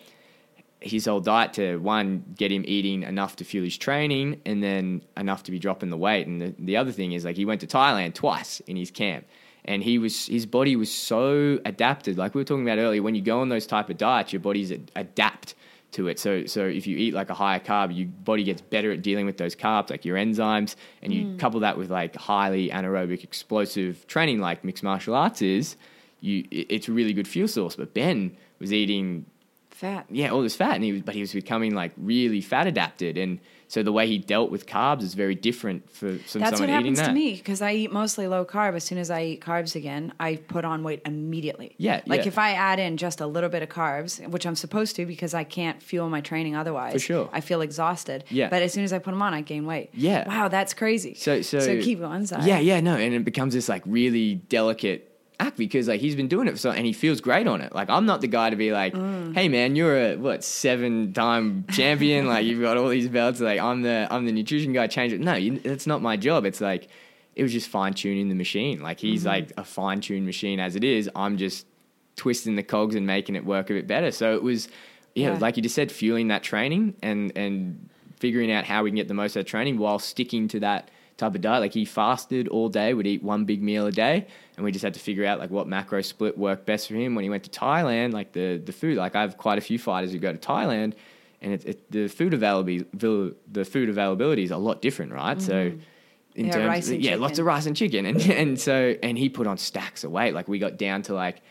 his whole diet to one get him eating enough to fuel his training and then enough to be dropping the weight and the, the other thing is like he went to thailand twice in his camp and he was his body was so adapted like we were talking about earlier when you go on those type of diets your body's ad- adapt to it. So so if you eat like a higher carb your body gets better at dealing with those carbs like your enzymes and you mm. couple that with like highly anaerobic explosive training like mixed martial arts is you it's a really good fuel source. But ben was eating Fat. yeah, all this fat, and he was, but he was becoming like really fat adapted, and so the way he dealt with carbs is very different for some That's what someone eating happens to me because I eat mostly low carb. As soon as I eat carbs again, I put on weight immediately. Yeah, Like yeah. if I add in just a little bit of carbs, which I'm supposed to because I can't fuel my training otherwise. For sure. I feel exhausted. Yeah. But as soon as I put them on, I gain weight. Yeah. Wow, that's crazy. So, so, so keep going. Yeah, yeah, no, and it becomes this like really delicate act because like he's been doing it for so, and he feels great on it. Like I'm not the guy to be like, Mm. hey man, you're a what seven time champion, like you've got all these belts. Like I'm the I'm the nutrition guy. Change it. No, you, that's not my job. It's like it was just fine tuning the machine. Like he's Mm-hmm. like a fine tuned machine as it is. I'm just twisting the cogs and making it work a bit better. So it was, yeah, Yeah. like you just said, fueling that training and and figuring out how we can get the most out of training while sticking to that type of diet. Like he fasted all day, would eat one big meal a day, and we just had to figure out like what macro split worked best for him. When he went to Thailand, like the the food, like I have quite a few fighters who go to Thailand. And it, it, the food availability, the food availability is a lot different, right? So, in Mm-hmm. Yeah, terms, and yeah, lots of rice and chicken, and and so and he put on stacks of weight. Like we got down to like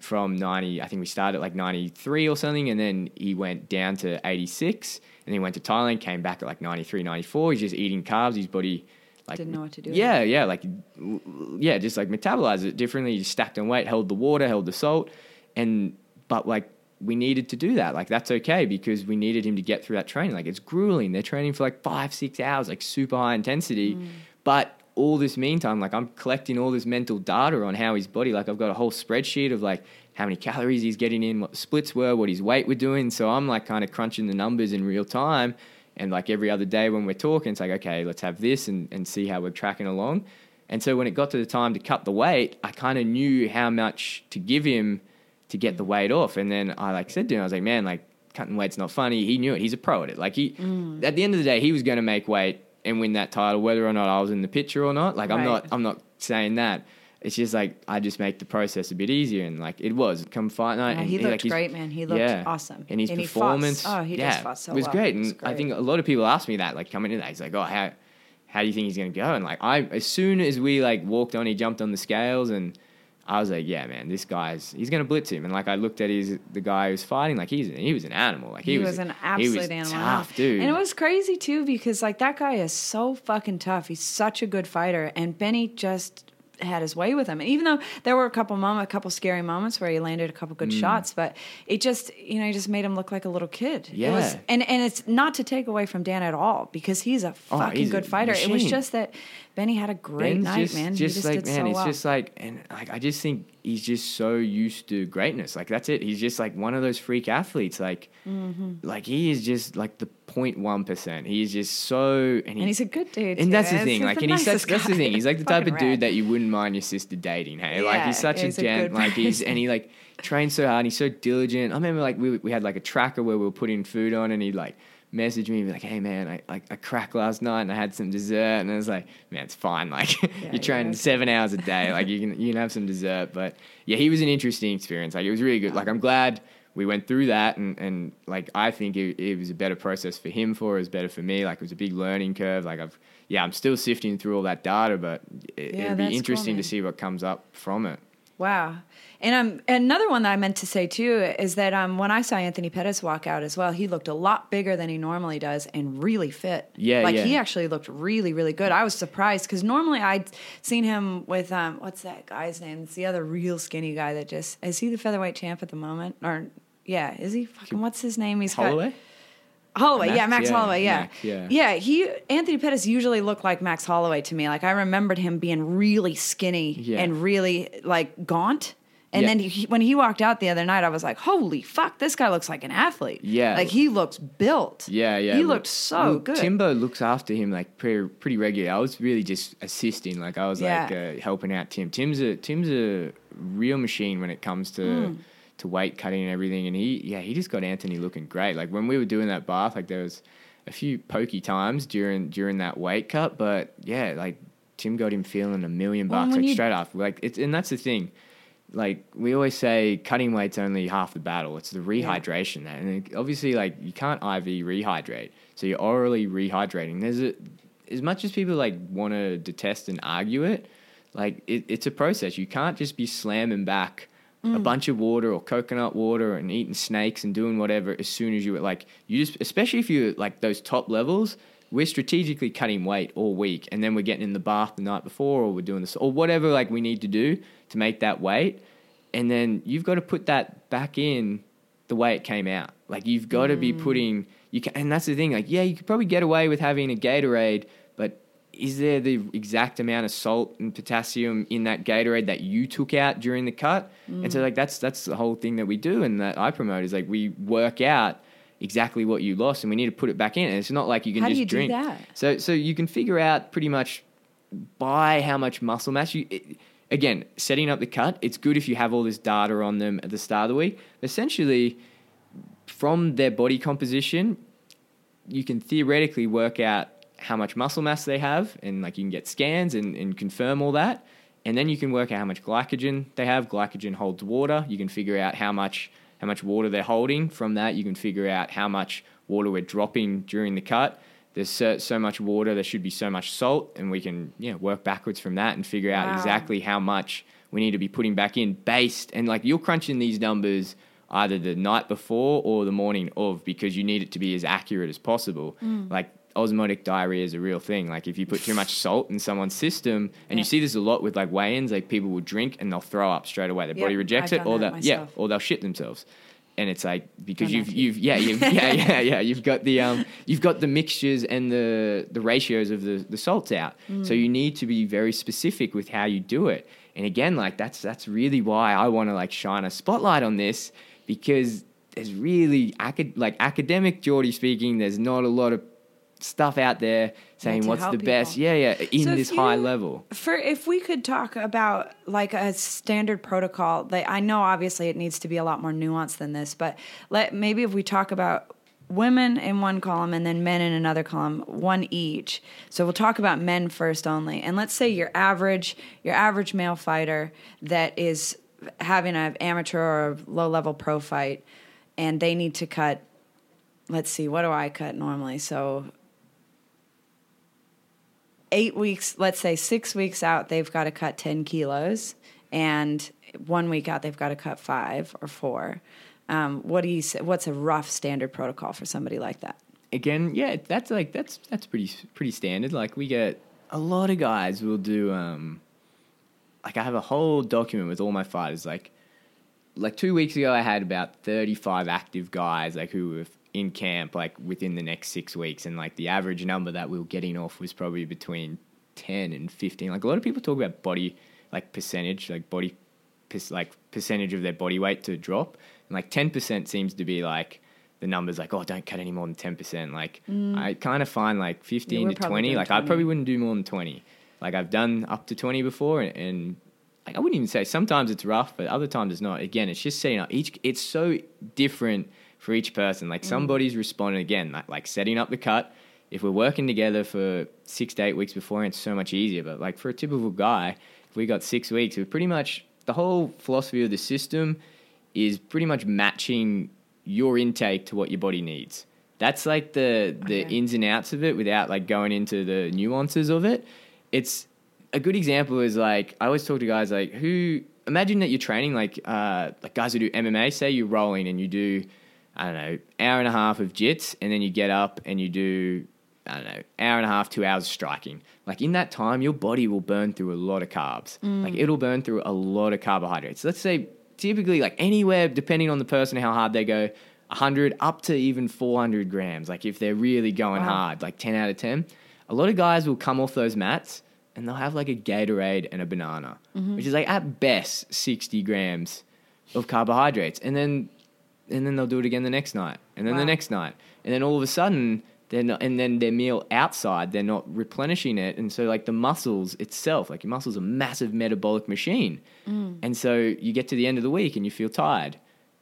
from 90 i think we started at like 93 or something and then he went down to 86 and then he went to thailand came back at like 93 94 he's just eating carbs his body like Didn't know what to do yeah yeah like yeah just like metabolize it differently just stacked on weight held the water held the salt and but like we needed to do that like that's okay because we needed him to get through that training like it's grueling they're training for like five six hours like super high intensity Mm. but all this meantime, like I'm collecting all this mental data on how his body, like I've got a whole spreadsheet of like how many calories he's getting in, what the splits were, what his weight were doing. So I'm like kind of crunching the numbers in real time. And like every other day when we're talking, it's like, okay, let's have this and, and see how we're tracking along. And so when it got to the time to cut the weight, I kind of knew how much to give him to get the weight off. And then I like said to him, I was like, man, like cutting weight's not funny. He knew it. He's a pro at it. Like he, mm. at the end of the day, he was going to make weight and win that title, whether or not I was in the picture or not. Like I'm not, I'm not saying that. It's just like I just make the process a bit easier, and like it was come fight night. Yeah, and he looked like, great, man. He looked awesome. and his And he performance. oh, he just yeah, fought so was well. great. It was great. And I think a lot of people ask me that, like coming in, that he's like, oh, how, how do you think he's gonna go? And like I, as soon as we like walked on, he jumped on the scales, and I was like, yeah, man, this guy's he's gonna blitz him. And like I looked at his the guy who's fighting, like he's he was an animal. Like he, he, was, an absolute he was animal. tough, dude. And it was crazy too because like that guy is so fucking tough. He's such a good fighter, and Benny just had his way with him. And even though there were a couple moments, a couple scary moments where he landed a couple good Mm. shots, but it just you know he just made him look like a little kid. It was, Yeah. and and it's not to take away from Dan at all because he's a Oh, fucking he's a good fighter. It was just that Benny had a great Ben's night, just, man. Just, he just like did man, so it's well. just like and like I just think he's just so used to greatness. Like that's it. He's just like one of those freak athletes. Like Mm-hmm. like he is just like the 0.1 percent. He is just so and, he, and he's a good dude. and too. that's the He's thing. Like the and he's such that's the thing. He's like the type of dude that you wouldn't mind your sister dating. Hey, like he's such a he's a gent. like he's and he like trains so hard. And he's so diligent. I remember like we we had like a tracker where we were putting food on, and he'd like message me and be like, "Hey man, I like I cracked last night and I had some dessert," and I was like, "Man, it's fine. Like Yeah, you're training yeah. seven hours a day. Like you can you can have some dessert." But yeah, he was an interesting experience. Like it was really good. Like I'm glad we went through that and, and like I think it, it was a better process for him for it was better for me like it was a big learning curve like I've yeah I'm still sifting through all that data but it, Yeah, it'd be interesting man. to see what comes up from it Wow. And um, another one that I meant to say too is that um, when I saw Anthony Pettis walk out as well, he looked a lot bigger than he normally does and really fit. Yeah, like yeah. he actually looked really, really good. I was surprised because normally I'd seen him with um, what's that guy's name? It's the other real skinny guy that just is he the featherweight champ at the moment? Or yeah, is he? Fucking what's his name? He's got- Holloway? Holloway, yeah, Max? Max Yeah, Holloway, yeah. Max, yeah. yeah. he Anthony Pettis usually looked like Max Holloway to me. Like I remembered him being really skinny Yeah. and really like gaunt. And Yeah. then he, when he walked out the other night, I was like, "Holy fuck, this guy looks like an athlete." Yeah. like he looks built. Yeah, yeah. he look- looked so well, good. Timbo looks after him like pretty, pretty regularly. I was really just assisting, like I was like uh, helping out Tim. Tim's a Tim's a real machine when it comes to Hmm. to weight cutting and everything. And he, yeah, he just got Anthony looking great. Like when we were doing that bath, like there was a few pokey times during during that weight cut, but yeah, like Tim got him feeling a million bucks when like you- straight off. Like it's and that's the thing. Like we always say, cutting weight's only half the battle. It's the rehydration, and obviously, like you can't IV rehydrate, so you're orally rehydrating. There's a as much as people like want to detest and argue it, like it, it's a process. You can't just be slamming back a mm. bunch of water or coconut water and eating snakes and doing whatever as soon as you were like you just especially if you're like those top levels we're strategically cutting weight all week and then we're getting in the bath the night before or we're doing this or whatever like we need to do to make that weight. And then you've got to put that back in the way it came out. Like you've got to be mm. putting you can and that's the thing like yeah you could probably get away with having a gatorade but is there the exact amount of salt and potassium in that Gatorade that you took out during the cut? And so mm. like that's that's the whole thing that we do and that I promote is like we work out exactly what you lost and we need to put it back in. And it's not like you can How do just you do drink. that? So so you can figure out pretty much by how much muscle mass you it, again, setting up the cut, it's good if you have all this data on them at the start of the week. Essentially from their body composition, you can theoretically work out how much muscle mass they have and like you can get scans and, and confirm all that and then you can work out how much glycogen they have glycogen holds water you can figure out how much how much water they're holding from that you can figure out how much water we're dropping during the cut there's so, so much water there should be so much salt and we can yeah work backwards from that and figure out Wow. exactly how much we need to be putting back in based and like you're crunching these numbers either the night before or the morning of because you need it to be as accurate as possible. Mm. Like osmotic diarrhea is a real thing. Like if you put too much salt in someone's system, and Yeah. you see this a lot with like weigh-ins, like people will drink and they'll throw up straight away. Their Yep, body rejects I've it, or they'll yeah, or they'll shit themselves. And it's like because you've you've yeah you've, yeah yeah yeah you've got the um you've got the mixtures and the the ratios of the the salts out. Mm. So you need to be very specific with how you do it. And again, like that's that's really why I want to like shine a spotlight on this because there's really acad- like academic Geordie speaking. There's not a lot of stuff out there saying what's the help best. Yeah, yeah, in So this high level. For if we could talk about like a standard protocol, that I know obviously it needs to be a lot more nuanced than this, but let maybe if we talk about women in one column and then men in another column, one each. So we'll talk about men first only. And let's say your average your average male fighter that is having an amateur or low level pro fight and they need to cut let's see, what do I cut normally? So eight weeks, let's say six weeks out, they've got to cut 10 kilos. And one week out, they've got to cut five or four. Um, what do you say? What's a rough standard protocol for somebody like that? Again, yeah, that's like that's that's pretty pretty standard. Like we get a lot of guys will do um like I have a whole document with all my fighters like like two weeks ago I had about 35 active guys like who were in camp like within the next six weeks and like the average number that we were getting off was probably between 10 and 15 like a lot of people talk about body like percentage like body like percentage of their body weight to drop. And like 10% seems to be like the numbers like oh don't cut any more than 10% like mm. i kind of find like 15 we're to 20 doing like i probably wouldn't do more than 20 like i've done up to 20 before and, and like I wouldn't even say sometimes it's rough, but other times it's not. Again, it's just setting up each. It's so different for each person. Like somebody's responding again, like, like setting up the cut. If we're working together for six to eight weeks before, it's so much easier. But like for a typical guy, if we got six weeks, we're pretty much the whole philosophy of the system is pretty much matching your intake to what your body needs. That's like the the Okay. ins and outs of it without like going into the nuances of it. It's a good example is like I always talk to guys like who imagine that you're training like uh, like guys who do MMA. Say you're rolling and you do I don't know hour and a half of jits, and then you get up and you do I don't know hour and a half, two hours of striking. Like in that time, your body will burn through a lot of carbs. Mm. Like it'll burn through a lot of carbohydrates. Let's say typically like anywhere depending on the person how hard they go. 100 up to even 400 grams like if they're really going Wow. hard like 10 out of 10 a lot of guys will come off those mats and they'll have like a Gatorade and a banana, mm-hmm. which is like at best 60 grams of carbohydrates. And then and then they'll do it again the next night, and then Wow. the next night. And then all of a sudden they're not and then their meal outside, they're not replenishing it. And so like the muscles itself, like your muscles are a massive metabolic machine. Mm. And so you get to the end of the week and you feel tired.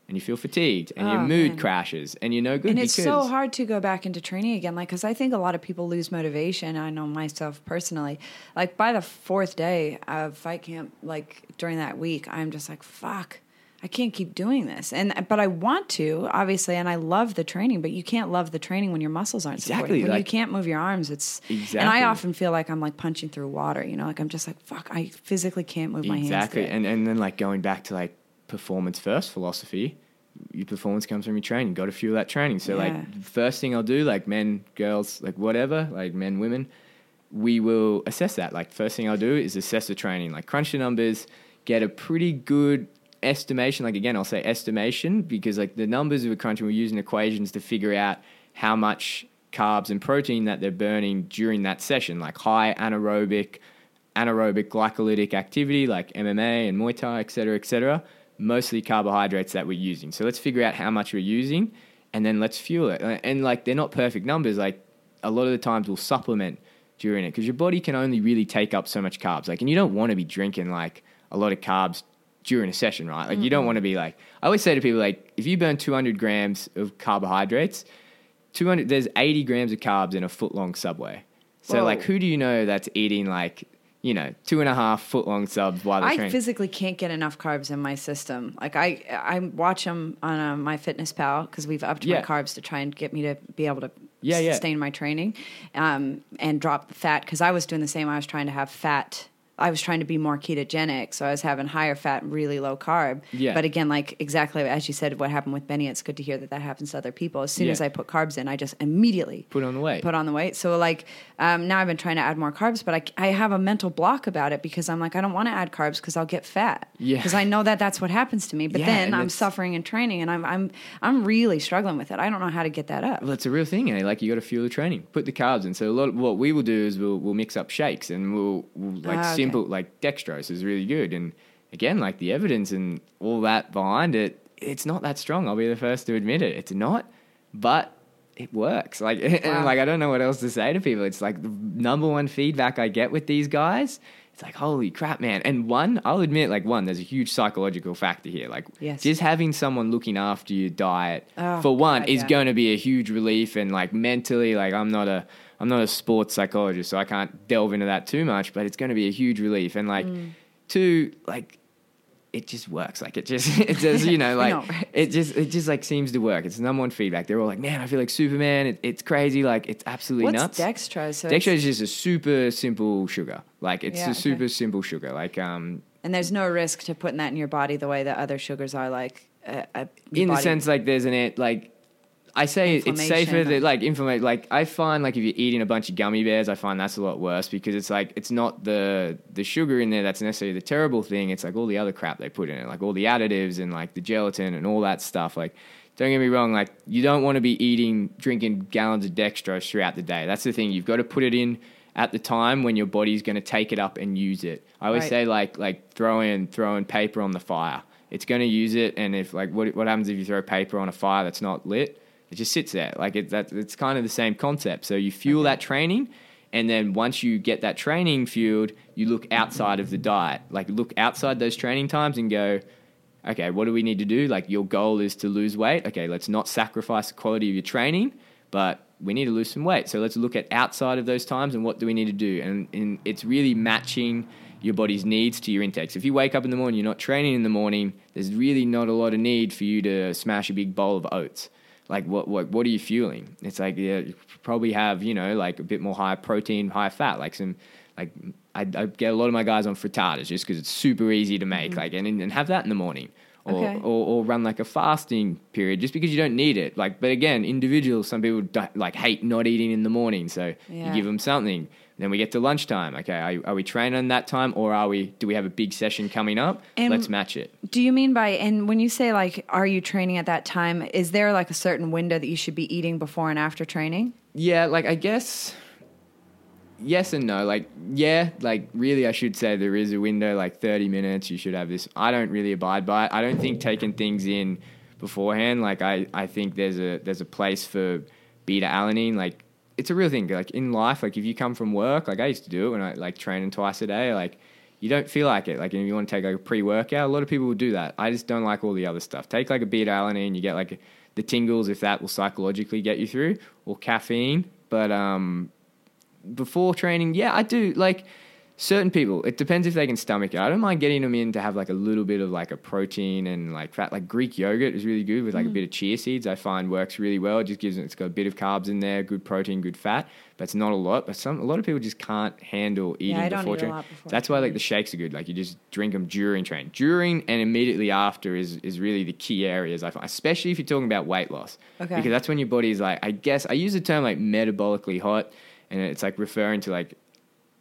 And you feel fatigued, and your Oh, mood man. crashes, and you're no good. and it's so hard to go back into training again like because i think a lot of people lose motivation i know myself personally like by the fourth day of fight camp like during that week i'm just like fuck i can't keep doing this. And but i want to obviously and i love the training but you can't love the training when your muscles aren't Exactly, supporting when you can't move your arms it's and i often feel like i'm like punching through water you know like i'm just like fuck i physically can't move my hands exactly and and then like going back to like performance first philosophy your performance comes from your training got to fuel that training. So Yeah. like first thing i'll do like men girls like whatever like men women we will assess that. Like first thing i'll do is assess the training like crunch the numbers get a pretty good estimation like again i'll say estimation because like the numbers we're crunching we're using equations to figure out how much carbs and protein that they're burning during that session like high anaerobic anaerobic glycolytic activity like MMA and Muay Thai, et cetera, et cetera, mostly carbohydrates that we're using. So let's figure out how much we're using and then let's fuel it. And, like they're not perfect numbers. Like a lot of the times we'll supplement during it because your body can only really take up so much carbs. Like, and you don't want to be drinking like a lot of carbs during a session, right? Like you don't want to be like, I always say to people, like, if you burn 200 grams of carbohydrates, 200, there's 80 grams of carbs in a foot long subway. So Whoa. like, who do you know that's eating like, you know, two and a half foot long subs while they're I training? physically can't get enough carbs in my system. Like I, I watch them on uh, MyFitnessPal because we've upped Yeah. my carbs to try and get me to be able to Yeah, yeah. sustain my training, um, and drop the fat because I was doing the same. I was trying to have fat. I was trying to be more ketogenic, so I was having higher fat, really low carb. Yeah. But again, like exactly as you said, what happened with Benny, it's good to hear that that happens to other people. As soon Yeah. as I put carbs in, I just immediately Put on the weight. put on the weight. So like um, now I've been trying to add more carbs, but I, I have a mental block about it because I'm like I don't want to add carbs because I'll get fat. Yeah. Because I know that that's what happens to me. But Yeah, then I'm suffering in training, and I'm I'm I'm really struggling with it. I don't know how to get that up. Well, it's a real thing, eh? Like you got to fuel the training, put the carbs in. So a lot of what we will do is we'll we'll mix up shakes and we'll, we'll like okay. Simple like dextrose is really good. And again, like the evidence and all that behind it, it's not that strong. I'll be the first to admit it. It's not, but it works. Like and Wow. like I don't know what else to say to people. It's like the number one feedback I get with these guys. It's like holy crap, man. And one, I'll admit, like one, there's a huge psychological factor here. Like Yes. just having someone looking after your diet Oh, for one God, is yeah. going to be a huge relief and like mentally like I'm not a I'm not a sports psychologist so I can't delve into that too much but it's going to be a huge relief and like Mm. two like it just works like it just it just you know like right? it just it just like seems to work it's number one feedback they're all like man I feel like Superman it, it's crazy like it's absolutely What's nuts dextrose? So dextrose is just a super simple sugar like it's Yeah, a okay. super simple sugar like um and there's no risk to putting that in your body the way that other sugars are. Like uh, uh, in the sense like there's an like I say it's safer that like inflammation like I find like if you're eating a bunch of gummy bears I find that's a lot worse because it's like it's not the the sugar in there that's necessarily the terrible thing. It's like all the other crap they put in it like all the additives and like the gelatin and all that stuff. Like don't get me wrong like you don't want to be eating drinking gallons of dextrose throughout the day. That's the thing. You've got to put it in at the time when your body's going to take it up and use it. I always Right. say like like throwing throwing paper on the fire. It's going to use it and if like what what happens if you throw paper on a fire that's not lit it just sits there. Like it that it's kind of the same concept. So you fuel that training and then once you get that training fueled you look outside of the diet. Like look outside those training times and go okay what do we need to do? Like your goal is to lose weight. Okay let's not sacrifice the quality of your training but we need to lose some weight. So let's look at outside of those times and what do we need to do? And, and it's really matching your body's needs to your intakes. If you wake up in the morning, you're not training in the morning, there's really not a lot of need for you to smash a big bowl of oats. Like what what what are you fueling? It's like yeah, you probably have, you know, like a bit more high protein, high fat, like some like I, I get a lot of my guys on frittatas just because it's super easy to make. Like and and have that in the morning. Or, Mm-hmm. Okay. or, or run like a fasting period just because you don't need it. Like, but again, individuals, some people like hate not eating in the morning, so Yeah. you give them something. Then we get to lunchtime. Okay, are, are we training on that time, or are we? Do we have a big session coming up? And- Let's match it. Do you mean by and when you say like are you training at that time? Is there like a certain window that you should be eating before and after training? Yeah, like I guess yes and no. Like yeah, like really I should say there is a window like 30 minutes you should have this. I don't really abide by it. I don't think taking things in beforehand like I I think there's a there's a place for beta alanine like it's a real thing like in life like if you come from work like I used to do it when I like training twice a day like you don't feel like it. Like if you want to take like a pre-workout a lot of people will do that. I just don't like all the other stuff. Take like a beta alanine you get like the tingles if that will psychologically get you through or caffeine. But um before training, yeah, I do like certain people. It depends if they can stomach it. I don't mind getting them in to have like a little bit of like a protein and like fat. Like Greek yogurt is really good with like a bit of chia seeds. I find works really well. It just gives it. It's got a bit of carbs in there, good protein, good fat, but it's not a lot. But some a lot of people just can't handle eating don't before training. That's why like the shakes are good. Like you just drink them during training, during and immediately after is is really the key areas I find, especially if you're talking about weight loss. Okay. Because that's when your body is like, I guess I use the term like metabolically hot, and it's like referring to like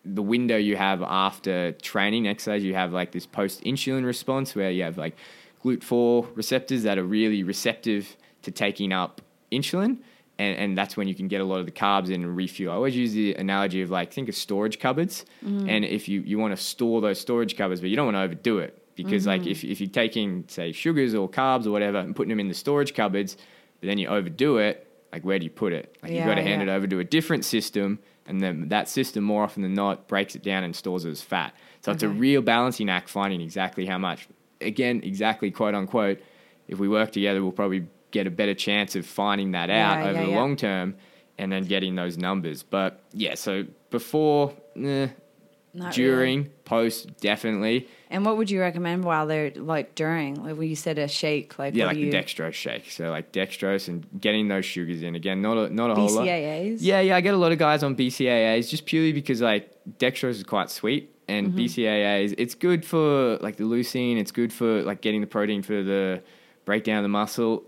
the window you have after training exercise. You have like this post insulin response where you have like GLUT4 receptors that are really receptive to taking up insulin. And, and that's when you can get a lot of the carbs in and refuel. I always use the analogy of like think of storage cupboards, mm-hmm. and if you, you want to store those storage cupboards, but you don't want to overdo it because like mm-hmm. if if you're taking say sugars or carbs or whatever and putting them in the storage cupboards, but then you overdo it, like where do you put it? Like Yeah, you've got to hand yeah. it over to a different system, and then that system more often than not breaks it down and stores it as fat. So it's a real balancing act, finding exactly how much. Again, exactly quote unquote. If we work together, we'll probably get a better chance of finding that out Yeah, over yeah, the yeah. long term, and then getting those numbers. But yeah, so before, eh, Not during, really. post, definitely. And what would you recommend while they're like during? Like when you said a shake, like Yeah, like you, the dextrose shake. So like dextrose and getting those sugars in. Again, not a not a whole lot. BCAAs? Yeah, yeah, I get a lot of guys on BCAAs just purely because like dextrose is quite sweet and Mm-hmm. BCAAs it's good for like the leucine, it's good for like getting the protein for the breakdown of the muscle.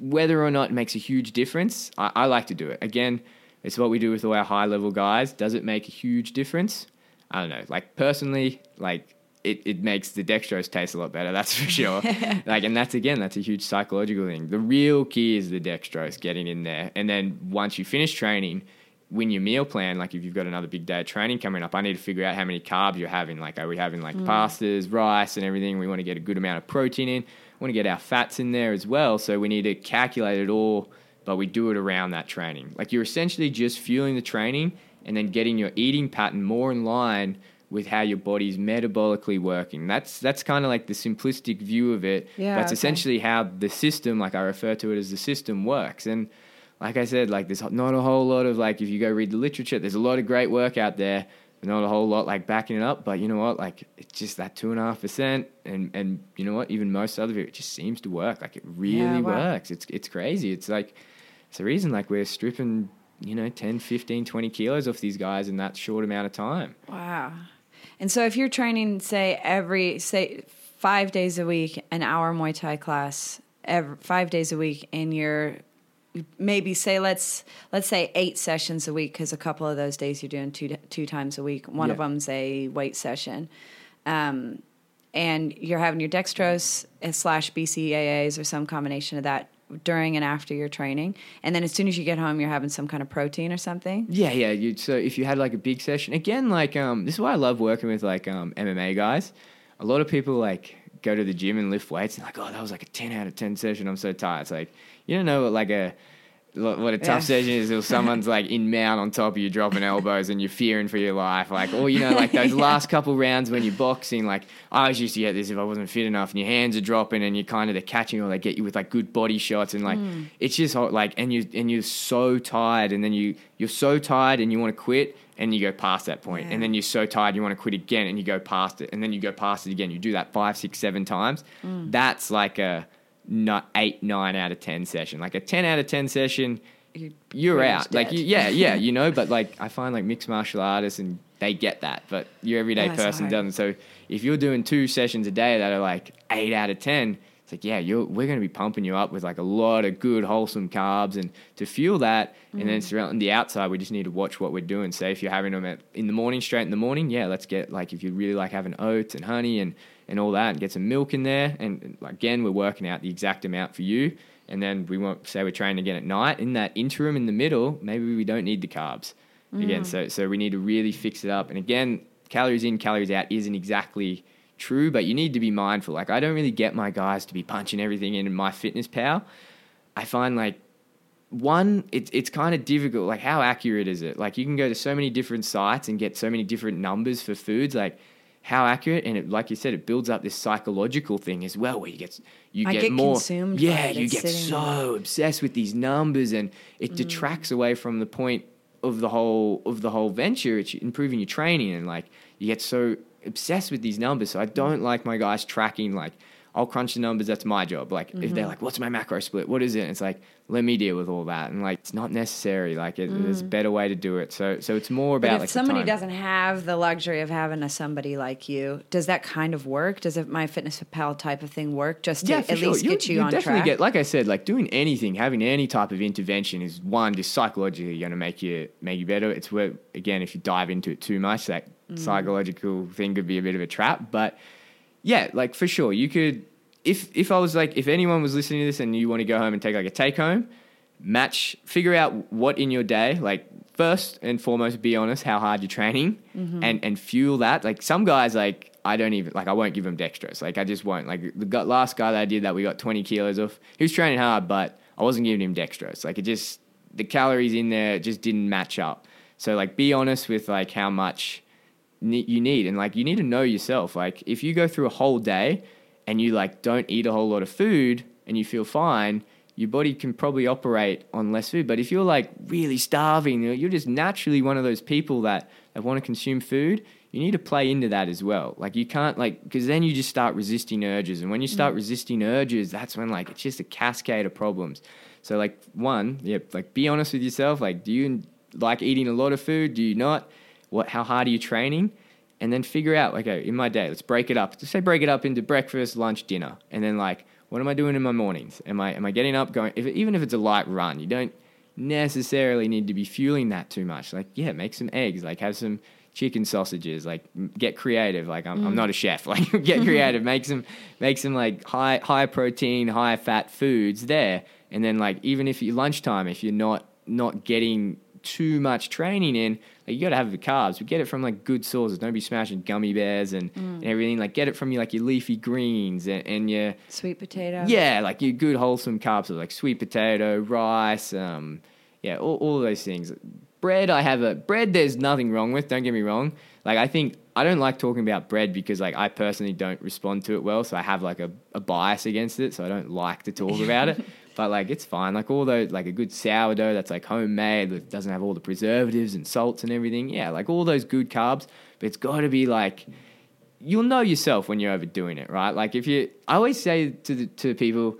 Whether or not it makes a huge difference, I, I like to do it. Again, it's what we do with all our high level guys. Does it make a huge difference? I don't know. Like personally, like it, it makes the dextrose taste a lot better, that's for sure. like and that's again, that's a huge psychological thing. The real key is the dextrose getting in there. And then once you finish training, when your meal plan, like if you've got another big day of training coming up, I need to figure out how many carbs you're having. Like, are we having like mm. pastas, rice, and everything? We want to get a good amount of protein in. We want to get our fats in there as well. So we need to calculate it all, but we do it around that training. Like you're essentially just fueling the training and then getting your eating pattern more in line with how your body's metabolically working. That's that's kind of like the simplistic view of it. Yeah, That's okay. essentially how the system, like I refer to it as the system works. And like I said, like there's not a whole lot of like if you go read the literature, there's a lot of great work out there, but not a whole lot like backing it up. But you know what? Like it's just that two and a half percent, and and you know what? Even most other people, it just seems to work. Like it really Yeah, wow. works. It's it's crazy. It's like it's the reason like we're stripping you know 10 15 20 kilos off these guys in that short amount of time Wow. And so if you're training, say every say five days a week, an hour Muay Thai class, every, five days a week, and you're maybe say let's let's say eight sessions a week because a couple of those days you're doing two two times a week. One of them's a weight session. Um, and you're having your dextrose slash BCAAs or some combination of that during and after your training, and then as soon as you get home, you're having some kind of protein or something. Yeah, yeah. You so if you had like a big session again, like um, this is why I love working with like um MMA guys. A lot of people like go to the gym and lift weights and like, oh, that was like a ten out of ten session. I'm so tired. It's like you don't know what like a what a tough Yeah. session is if someone's like in mount on top of you dropping elbows and you're fearing for your life. Like or you know like those last couple rounds when you're boxing like I always used to get this if I wasn't fit enough and your hands are dropping and you're kind of they're catching or they get you with like good body shots and like mm. it's just hot, like and you and you're so tired and then you you're so tired and you want to quit and you go past that point. Yeah. and then you're so tired you want to quit again and you go past it and then you go past it again. You do that five six seven times. Mm. That's like a eight nine out of ten session like a ten out of ten session you're, pretty out. much Like, you, yeah, yeah, you know. But like, I find like mixed martial artists and they get that, but your everyday That's person hard. doesn't. So if you're doing two sessions a day that are like eight out of ten, it's like yeah, you're we're going to be pumping you up with like a lot of good wholesome carbs and to fuel that. And Mm. then surround the outside, we just need to watch what we're doing. Say if you're having them at, in the morning, straight in the morning, yeah, let's get like if you really like having oats and honey and and all that, and get some milk in there. And, again, we're working out the exact amount for you. And then we won't say we're training again at night. In that interim in the middle, maybe we don't need the carbs again. Mm. So so we need to really fix it up. And again, calories in, calories out isn't exactly true, but you need to be mindful. Like I don't really get my guys to be punching everything in MyFitnessPal. I find like one, it's it's kind of difficult. Like how accurate is it? Like you can go to so many different sites and get so many different numbers for foods. Like how accurate and it, like you said, it builds up this psychological thing as well, where you get you I get, get more. consumed yeah, you get Mm. so obsessed with these numbers, and it detracts away from the point of the whole of the whole venture. It's improving your training, and like you get so obsessed with these numbers. So I don't like my guys tracking like. I'll crunch the numbers. That's my job. Like if Mm-hmm. they're like, "What's my macro split? What is it?" It's like, let me deal with all that. And like, it's not necessary. Like, it, there's a better way to do it. So, so it's more Mm. But about if like somebody doesn't have the luxury of having a somebody like you, does that kind of work? Does it MyFitnessPal type of thing work just to for at sure. least get you, you on definitely track? Get, like I said, like doing anything, having any type of intervention is one just psychologically going to make you make you better. It's where again, if you dive into it too much, that Mm. psychological thing could be a bit of a trap. But yeah, like for sure, you could. If if I was like, if anyone was listening to this and you want to go home and take like a take home, match, figure out what in your day, like first and foremost, be honest how hard you're training Mm-hmm. and and fuel that. Like some guys, like I don't even like I won't give them dextrose. Like I just won't. Like the last guy that I did that we got 20 kilos off, he was training hard, but I wasn't giving him dextrose. Like it just the calories in there just didn't match up. So like be honest with like how much you need and like you need to know yourself like if you go through a whole day and you like don't eat a whole lot of food and you feel fine your body can probably operate on less food. But if you're like really starving you're just naturally one of those people that, that want to consume food you need to play into that as well. Like you can't like because then you just start resisting urges. And when you start mm. resisting urges that's when like it's just a cascade of problems. So like one yeah like be honest with yourself. Like do you like eating a lot of food? Do you not? What how hard are you training and then figure out okay in my day let's break it up. Just say break it up into breakfast lunch dinner and then like what am i doing in my mornings? Am i am i getting up going if, even if it's a light run you don't necessarily need to be fueling that too much. Like yeah make some eggs like have some chicken sausages like get creative. Like i'm, I'm mm. not a chef like get creative. Make some make some like high high protein high fat foods there. And then like even if you lunchtime if you're not not getting too much training in, like you got to have the carbs. But get it from like good sources. Don't be smashing gummy bears and, and everything. Like get it from your like your leafy greens and, and your Sweet potato. yeah, like your good wholesome carbs, like sweet potato, rice, um, yeah, all, all of those things. Bread, I have a bread. There's nothing wrong with. Don't get me wrong. Like I think I don't like talking about bread because like I personally don't respond to it well, so I have like a, a bias against it. So I don't like to talk about it. But like it's fine. Like all those like a good sourdough that's like homemade that doesn't have all the preservatives and salts and everything. Yeah, like all those good carbs. But it's got to be like you'll know yourself when you're overdoing it, right? Like if you, I always say to the, to people,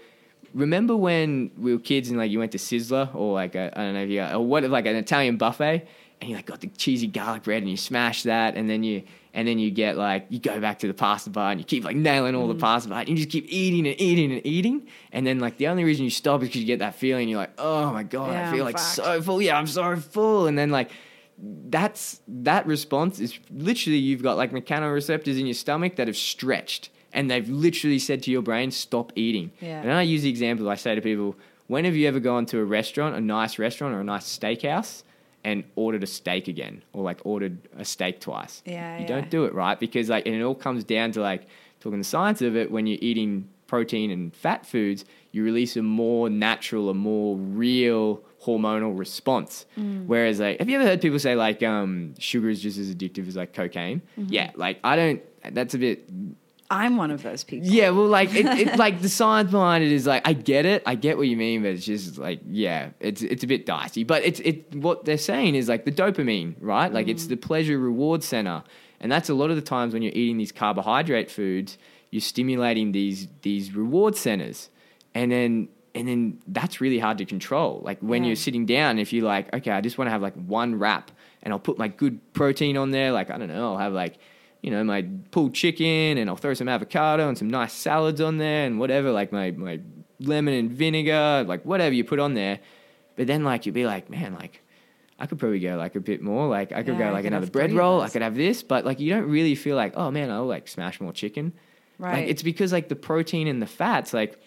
remember when we were kids and like you went to Sizzler or like I don't know if you or what like an Italian buffet and you like got the cheesy garlic bread and you smash that and then you and then you get like you go back to the pasta bar and you keep like nailing all the mm. pasta bar and you just keep eating and eating and eating. And then like the only reason you stop is because you get that feeling you're like oh my god Yeah, I feel I'm like fucked. so full. Yeah I'm so full. And then like that's that response is literally you've got like mechanoreceptors in your stomach that have stretched and they've literally said to your brain stop eating. Yeah. and i use the example i say to people when have you ever gone to a restaurant a nice restaurant or a nice steakhouse and ordered a steak again or like ordered a steak twice Yeah, you yeah. don't do it right because like and it all comes down to like talking the science of it when you're eating protein and fat foods you release a more natural a more real hormonal response Mm. whereas like have you ever heard people say like um sugar is just as addictive as like cocaine Mm-hmm. yeah like i don't that's a bit I'm one of those people. yeah, well, like it, it, like the science behind it is like I get it, I get what you mean, but it's just like yeah, it's it's a bit dicey. But it's it what they're saying is like the dopamine, right? Like it's mm. the pleasure reward center, and that's a lot of the times when you're eating these carbohydrate foods, you're stimulating these these reward centers, and then and then that's really hard to control. Like when Yeah. you're sitting down, if you're like, okay, I just want to have like one wrap, and I'll put my good protein on there. Like I don't know, I'll have like, you know, my pulled chicken, and I'll throw some avocado and some nice salads on there, and whatever, like my my lemon and vinegar, like whatever you put on there. But then like you'd be like, man, like. I could probably go like a bit more. Like I could Yeah, go like another bread roll. I could have this, but like you don't really feel like, oh man, I'll like smash more chicken. Right. Like it's because like the protein and the fats, like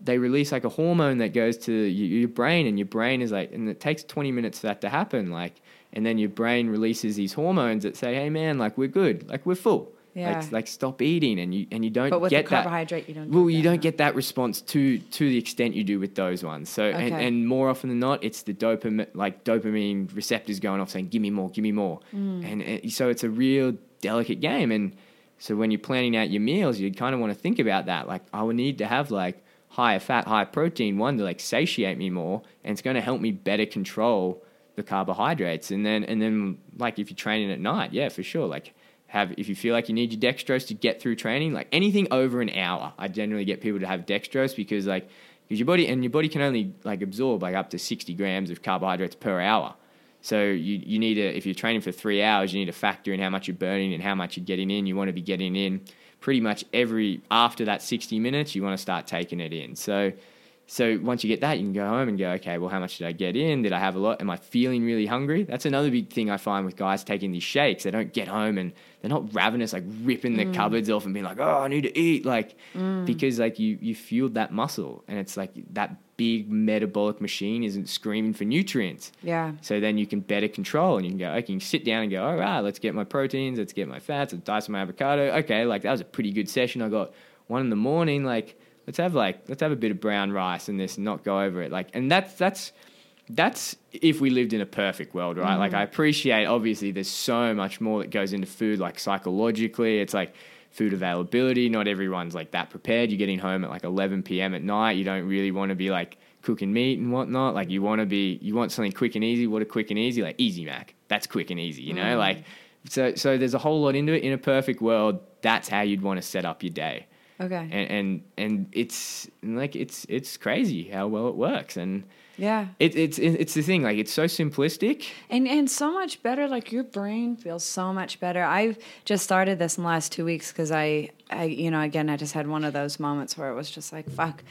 they release like a hormone that goes to your, your brain, and your brain is like, and it takes twenty minutes for that to happen. Like, and then your brain releases these hormones that say, hey man, like we're good, like we're full. Yeah. Like, like stop eating, and you and you don't But with get the that. carbohydrate, you don't. Well, you that, don't get that response to to the extent you do with those ones. So and, Okay. and more often than not, it's the dopamine like dopamine receptors going off saying, "Give me more, give me more," Mm. and, and so it's a real delicate game. And so when you're planning out your meals, you kind of want to think about that. Like, I would need to have like higher fat, higher protein, one to like satiate me more, and it's going to help me better control the carbohydrates. And then and then like if you're training at night, yeah, for sure, like have if you feel like you need your dextrose to get through training, like anything over an hour, I generally get people to have dextrose because like because your body and your body can only like absorb like up to 60 grams of carbohydrates per hour. So you, you need to if you're training for three hours, you need to factor in how much you're burning and how much you're getting in. You want to be getting in pretty much every after that 60 minutes. You want to start taking it in. So so once you get that, you can go home and go, okay, well, how much did I get in? Did I have a lot? Am I feeling really hungry? That's another big thing I find with guys taking these shakes. They don't get home and they're not ravenous, like ripping the mm. cupboards off and being like, oh, I need to eat, like mm. because like you you fueled that muscle and it's like that big metabolic machine isn't screaming for nutrients. Yeah. So then you can better control and you can go, okay, you can sit down and go, all right, let's get my proteins, let's get my fats, let's dice my avocado. Okay, like that was a pretty good session. I got one in the morning, like let's have like let's have a bit of brown rice and this and not go over it. Like and that's that's that's if we lived in a perfect world, right? Like mm. I appreciate obviously there's so much more that goes into food, like psychologically. It's like food availability. Not everyone's like that prepared. You're getting home at like 11 p.m. at night. You don't really want to be like cooking meat and whatnot. Like you want to be, you want something quick and easy. What a quick and easy, like Easy Mac. That's quick and easy. You know, mm. like so. So there's a whole lot into it. In a perfect world, that's how you'd want to set up your day. Okay. And and and it's like it's it's crazy how well it works and. yeah. It, it's it's the thing like it's so simplistic And and so much better. Like your brain feels so much better. I've just started this in the last two weeks because I, I, you know, again, I just had one of those moments where it was just like, fuck,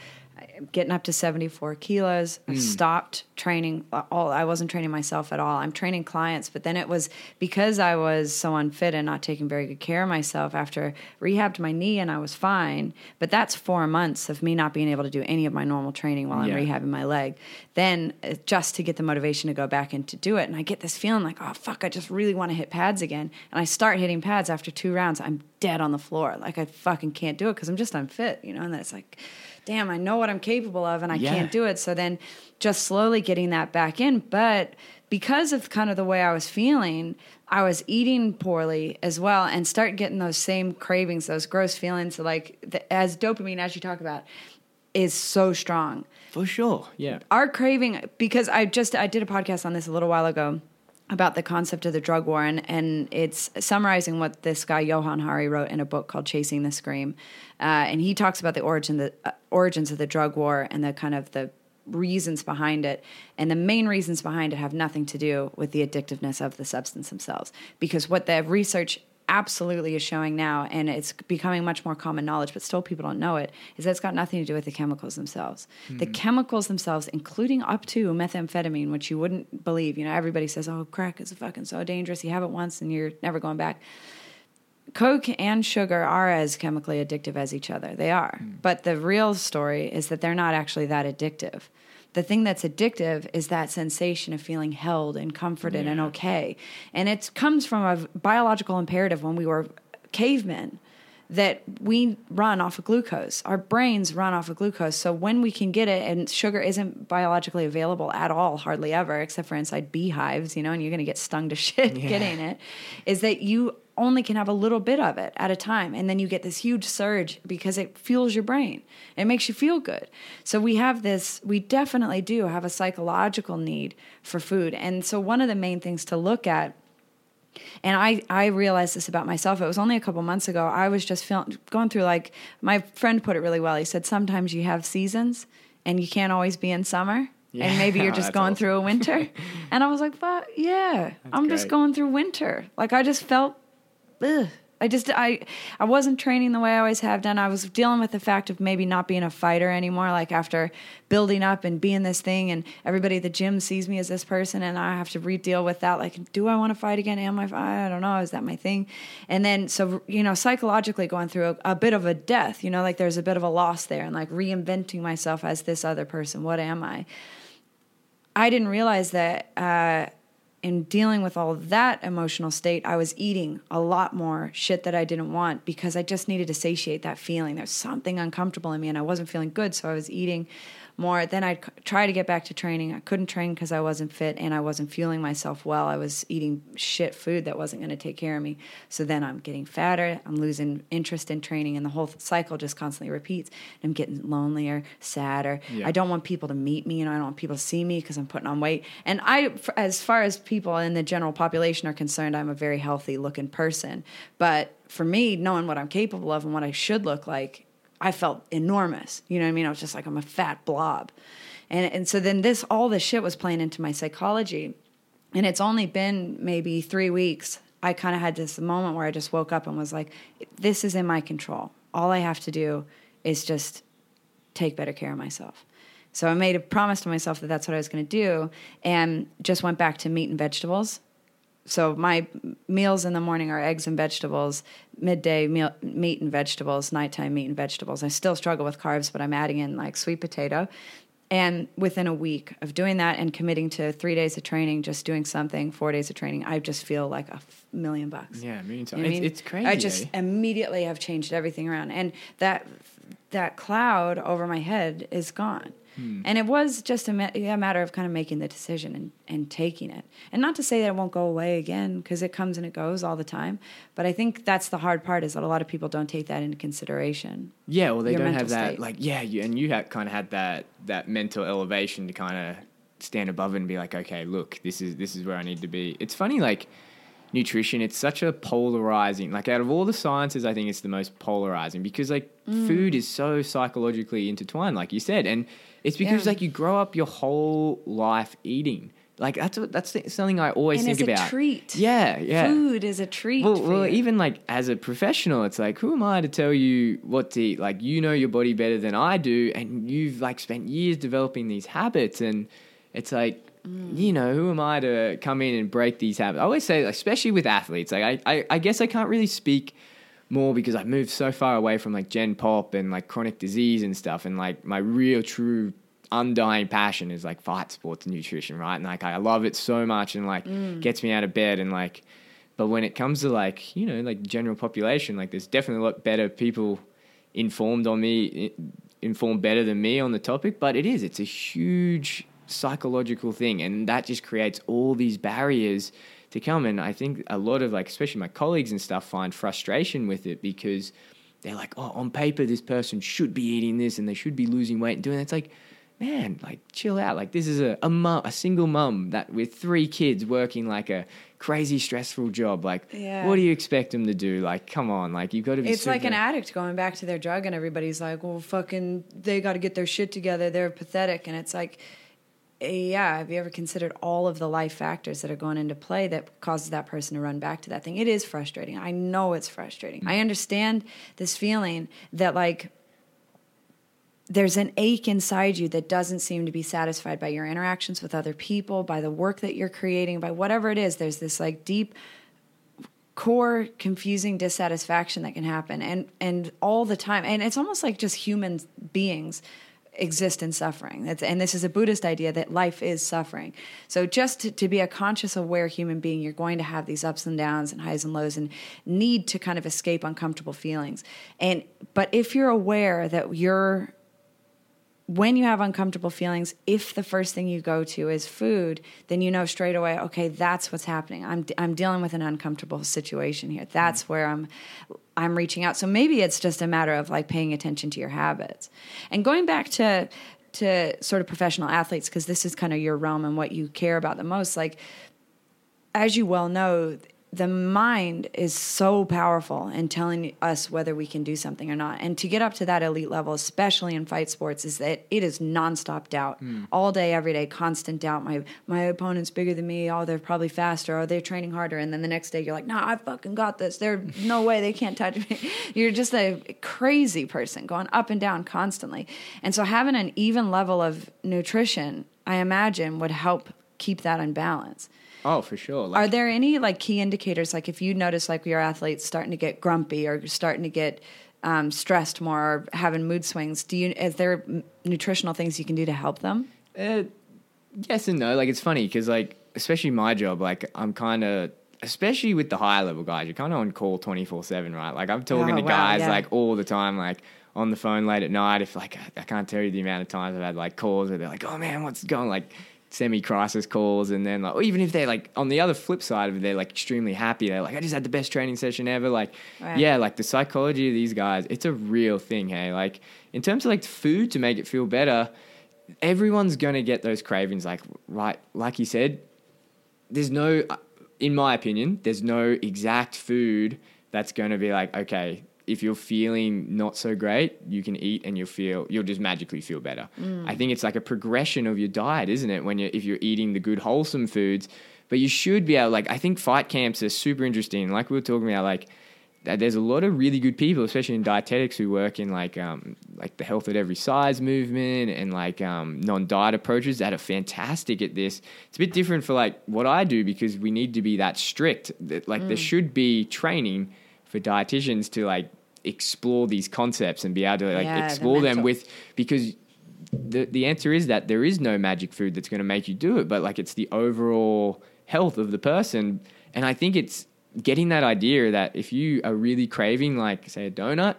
getting up to seventy four kilos. I've stopped training. All I wasn't training myself at all. I'm training clients, but then it was because I was so unfit and not taking very good care of myself. After rehabbed my knee and I was fine, but that's four months of me not being able to do any of my normal training while I'm rehabbing my leg. Then uh, just to get the motivation to go back and to do it, and I get this feeling like, oh fuck, I just really want to hit pads again. And I start hitting pads after two rounds. I'm dead on the floor, like I fucking can't do it because I'm just unfit, you know. And then it's like, damn, I know what I'm capable of, and I Yeah. can't do it. So then, just slowly getting that back in, but because of kind of the way I was feeling, I was eating poorly as well, and start getting those same cravings, those gross feelings, like the, as dopamine, as you talk about, is so strong. For sure. Yeah. Our craving because I just I did a podcast on this a little while ago about the concept of the drug war and, and it's summarizing what this guy Johann Hari wrote in a book called Chasing the Scream, uh, and he talks about the origin the uh, origins of the drug war and the kind of the reasons behind it. And the main reasons behind it have nothing to do with the addictiveness of the substance themselves. Because what the research absolutely is showing now and it's becoming much more common knowledge but still people don't know it is that it's got nothing to do with the chemicals themselves the hmm. chemicals themselves including up to methamphetamine which you wouldn't believe you know everybody says oh crack is fucking so dangerous you have it once and you're never going back Coke and sugar are as chemically addictive as each other. They are. Hmm. But the real story is that they're not actually that addictive. The thing that's addictive is that sensation of feeling held and comforted and okay. And it comes from a biological imperative when we were cavemen that we run off of glucose. Our brains run off of glucose. So when we can get it, and sugar isn't biologically available at all, hardly ever, except for inside beehives, you know, and you're going to get stung to shit getting it, is that you only can have a little bit of it at a time. And then you get this huge surge because it fuels your brain. It makes you feel good. So we have this, we definitely do have a psychological need for food. And so one of the main things to look at and I, I realized this about myself. It was only a couple months ago. I was just feeling, going through like my friend put it really well. He said sometimes you have seasons and you can't always be in summer. Yeah, and maybe you're just that's going awesome. through a winter. and I was like, but yeah, I'm just going through winter. Like I just felt, ugh. I just I I wasn't training the way I always have done. I was dealing with the fact of maybe not being a fighter anymore. Like after building up and being this thing, and everybody at the gym sees me as this person, and I have to re-deal with that. Like, do I want to fight again? Am I? I don't know. Is that my thing? And then so you know, psychologically going through a, a bit of a death. You know, like there's a bit of a loss there, and like reinventing myself as this other person. What am I? I didn't realize that uh, in dealing with all that emotional state, I was eating a lot more shit that I didn't want because I just needed to satiate that feeling. There's something uncomfortable in me and I wasn't feeling good, so I was eating more. Then I'd try to get back to training. I couldn't train because I wasn't fit and I wasn't fueling myself well. I was eating shit food that wasn't going to take care of me. So then I'm getting fatter. I'm losing interest in training, and the whole cycle just constantly repeats. I'm getting lonelier, sadder. Yeah. I don't want people to meet me, and you know, I don't want people to see me because I'm putting on weight. And I, as far as people in the general population are concerned, I'm a very healthy looking person. But for me, knowing what I'm capable of and what I should look like, I felt enormous. You know what I mean? I was just like I'm a fat blob. And and so then this all this shit was playing into my psychology. And it's only been maybe 3 weeks. I kind of had this moment where I just woke up and was like this is in my control. All I have to do is just take better care of myself. So I made a promise to myself that that's what I was going to do and just went back to meat and vegetables so my meals in the morning are eggs and vegetables midday meal, meat and vegetables nighttime meat and vegetables i still struggle with carbs but i'm adding in like sweet potato and within a week of doing that and committing to three days of training just doing something four days of training i just feel like a f- million bucks Yeah, million You times. know what I mean? it's crazy. I just eh? immediately have changed everything around, and that that cloud over my head is gone. Hmm. And it was just a, ma- a matter of kind of making the decision and, and taking it. And not to say that it won't go away again, because it comes and it goes all the time. But I think that's the hard part is that a lot of people don't take that into consideration. Yeah, well, they don't have that. state. Like, yeah, you, and you had kind of had that that mental elevation to kind of stand above it and be like, okay, look, this is this is where I need to be. It's funny, like nutrition. It's such a polarizing. Like, out of all the sciences, I think it's the most polarizing because like Mm. food is so psychologically intertwined, like you said, and it's because Yeah. like you grow up your whole life eating. Like that's what, that's something I always And think it's a about. treat. Yeah, yeah. Food is a treat. Well, for well, even like as a professional, it's like, who am I to tell you what to eat? Like, you know your body better than I do, and you've like spent years developing these habits, and it's like, Mm. you know, who am I to come in and break these habits? I always say, especially with athletes, like I, I, I guess I can't really speak more because I've moved so far away from like Gen Pop and like chronic disease and stuff, and like my real true undying passion is like fight sports and nutrition, right? And like I love it so much, and like gets me out of bed, and like, but when it comes to like you know like general population, like there's definitely a lot better people informed on me, informed better than me on the topic. But it is, it's a huge psychological thing, and that just creates all these barriers to come. And I think a lot of like, especially my colleagues and stuff, find frustration with it because they're like, oh, on paper, this person should be eating this and they should be losing weight and doing that. It's like, man, like chill out. Like this is a a, mum, a single mum that with three kids working like a crazy stressful job. Like, Yeah. what do you expect them to do? Like, come on, like you've got to be. It's like an addict going back to their drug, and everybody's like, "Well, fucking, they got to get their shit together. They're pathetic." And it's like, yeah, have you ever considered all of the life factors that are going into play that causes that person to run back to that thing? It is frustrating. I know it's frustrating. I mm-hmm. understand this feeling that like there's an ache inside you that doesn't seem to be satisfied by your interactions with other people, by the work that you're creating, by whatever it is. There's this like deep core confusing dissatisfaction that can happen and and all the time and it's almost like just human beings exist in suffering. That's, and this is a buddhist idea that life is suffering. So just to, to be a conscious aware human being you're going to have these ups and downs and highs and lows and need to kind of escape uncomfortable feelings. And but if you're aware that you're when you have uncomfortable feelings, if the first thing you go to is food, then you know straight away, okay, that's what's happening. I'm I'm dealing with an uncomfortable situation here. That's mm. where I'm I'm reaching out. So maybe it's just a matter of like paying attention to your habits. And going back to to sort of professional athletes because this is kind of your realm and what you care about the most like as you well know, the mind is so powerful in telling us whether we can do something or not. And to get up to that elite level, especially in fight sports, is that it is nonstop doubt. Hmm. All day, every day, constant doubt. My my opponent's bigger than me. Oh, they're probably faster. Oh, they're training harder. And then the next day you're like, nah, I fucking got this. There's no way they can't touch me. You're just a crazy person going up and down constantly. And so having an even level of nutrition, I imagine, would help keep that in balance. Oh, for sure. Are there any like key indicators, like if you notice like your athletes starting to get grumpy or starting to get um, stressed more or having mood swings? Do you is there nutritional things you can do to help them? Uh, yes and no. Like it's funny because like especially my job, like I'm kind of especially with the higher level guys, you're kind of on call twenty four seven, right? Like I'm talking Oh, to wow, guys yeah. like all the time, like on the phone late at night. If like I can't tell you the amount of times I've had like calls where they're like, "Oh man, what's going?" like semi crisis calls, and then like or even if they're like on the other flip side of it, they're like extremely happy. They're like, "I just had the best training session ever." Like, yeah, like the psychology of these guys, it's a real thing. Hey, like in terms of like food to make it feel better everyone's going to get those cravings like right like you said there's no uh, in my opinion there's no exact food that's going to be like okay if you're feeling not so great you can eat and you'll feel you'll just magically feel better i think it's like a progression of your diet isn't it when you if you're eating the good wholesome foods but you should be able like i think fight camps are super interesting like we were talking about like there's a lot of really good people, especially in dietetics, who work in like um, like the health at every size movement and like um, non-diet approaches that are fantastic at this. It's a bit different for like what I do because we need to be that strict. That like Mm. there should be training for dietitians to like explore these concepts and be able to like Yeah, the explore them with because the the answer is that there is no magic food that's going to make you do it, but like it's the overall health of the person. And I think it's getting that idea that if you are really craving, like say a donut,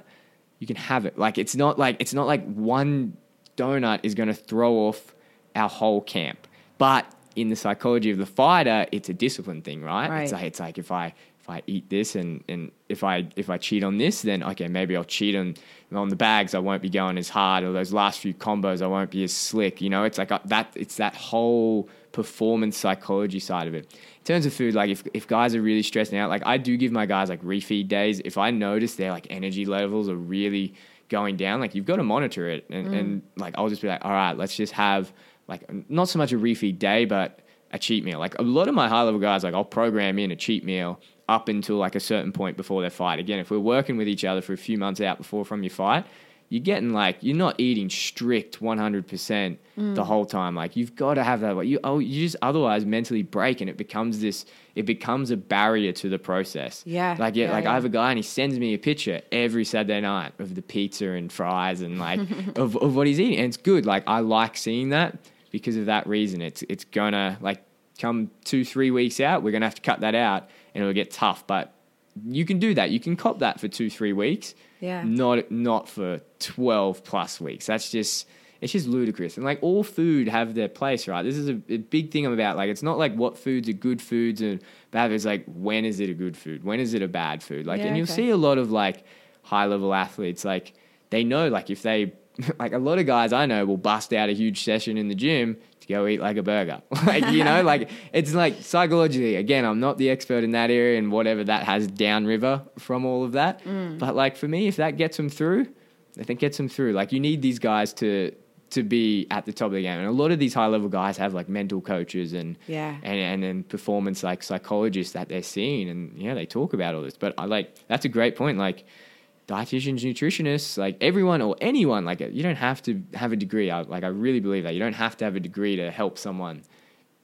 you can have it. Like it's not like it's not like one donut is going to throw off our whole camp, but in the psychology of the fighter, it's a discipline thing, right? It's Right. like it's like if I if I eat this and, and if I if I cheat on this, then okay, maybe I'll cheat on on the bags. I won't be going as hard, or those last few combos, I won't be as slick. You know, it's like uh, that. It's that whole performance psychology side of it. In terms of food, like if if guys are really stressing out, like I do give my guys like refeed days. If I notice their like energy levels are really going down, like you've got to monitor it, and, and mm. like I'll just be like, all right, let's just have like not so much a refeed day, but a cheat meal. Like a lot of my high level guys, like I'll program in a cheat meal up until like a certain point before their fight. Again, if we're working with each other for a few months out before from your fight, you're getting like you're not eating strict 100% the mm. whole time. Like you've got to have that. Like you oh you just otherwise mentally break and it becomes this. It becomes a barrier to the process. Yeah, Like yeah, yeah, like yeah. I have a guy and he sends me a picture every Saturday night of the pizza and fries and like of, of what he's eating. And it's good. Like I like seeing that because of that reason. It's it's gonna like come two, three weeks out, we're gonna have to cut that out and it'll get tough. But you can do that. You can cop that for two, three weeks. Yeah. Not not for twelve plus weeks. That's just it's just ludicrous. And like all food have their place, right? This is a, a big thing I'm about like it's not like what foods are good foods and bad. It's like when is it a good food? When is it a bad food? Like, Yeah, and you'll okay. see a lot of like high level athletes like they know like if they like a lot of guys I know will bust out a huge session in the gym to go eat like a burger. like you know, like it's like psychologically. Again, I'm not the expert in that area and whatever that has downriver from all of that. Mm. But like for me, if that gets them through, I think gets them through. Like you need these guys to to be at the top of the game, and a lot of these high level guys have like mental coaches and Yeah. and and then performance like psychologists that they're seeing, and yeah, they talk about all this. But I like that's a great point. Like dietitians, nutritionists, like everyone or anyone, like you don't have to have a degree. I, like I really believe that you don't have to have a degree to help someone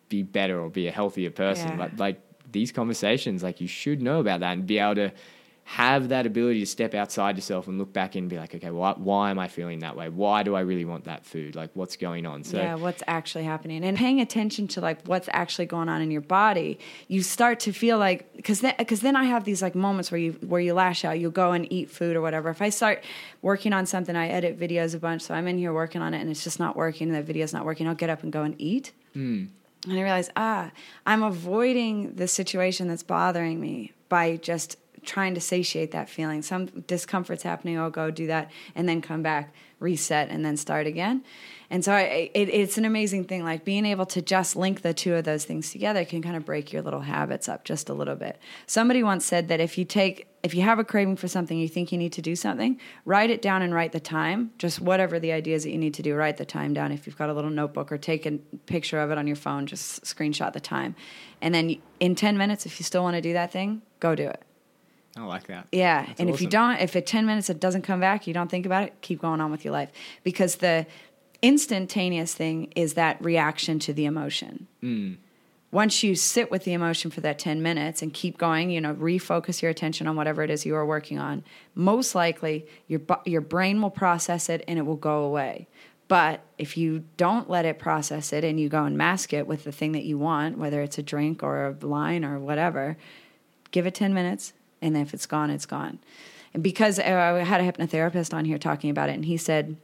be better or be a healthier person. Yeah. But like these conversations, like you should know about that and be able to have that ability to step outside yourself and look back and be like, okay, why, why am I feeling that way? Why do I really want that food? Like, what's going on? So, yeah, what's actually happening and paying attention to like what's actually going on in your body, you start to feel like because then because then I have these like moments where you where you lash out, you'll go and eat food or whatever. If I start working on something, I edit videos a bunch, so I'm in here working on it and it's just not working, and the video's not working. I'll get up and go and eat. And I realize, ah, I'm avoiding the situation that's bothering me by just trying to satiate that feeling. Some discomfort's happening, I'll go do that, and then come back, reset, and then start again. And so I, it, it's an amazing thing. Like being able to just link the two of those things together can kind of break your little habits up just a little bit. Somebody once said that if you take, if you have a craving for something, you think you need to do something, write it down and write the time. Just whatever the idea is that you need to do, write the time down. If you've got a little notebook or take a picture of it on your phone, just screenshot the time. And then in 10 minutes, if you still want to do that thing, go do it. I like that. Yeah, That's and if you don't, if at ten minutes it doesn't come back, you don't think about it, keep going on with your life because the instantaneous thing is that reaction to the emotion. Mm. Once you sit with the emotion for that 10 minutes and keep going, you know, refocus your attention on whatever it is you are working on, most likely your, your brain will process it and it will go away. But if you don't let it process it and you go and mask it with the thing that you want, whether it's a drink or a line or whatever, give it 10 minutes and if it's gone, it's gone. And because uh, I had a hypnotherapist on here talking about it, and he said,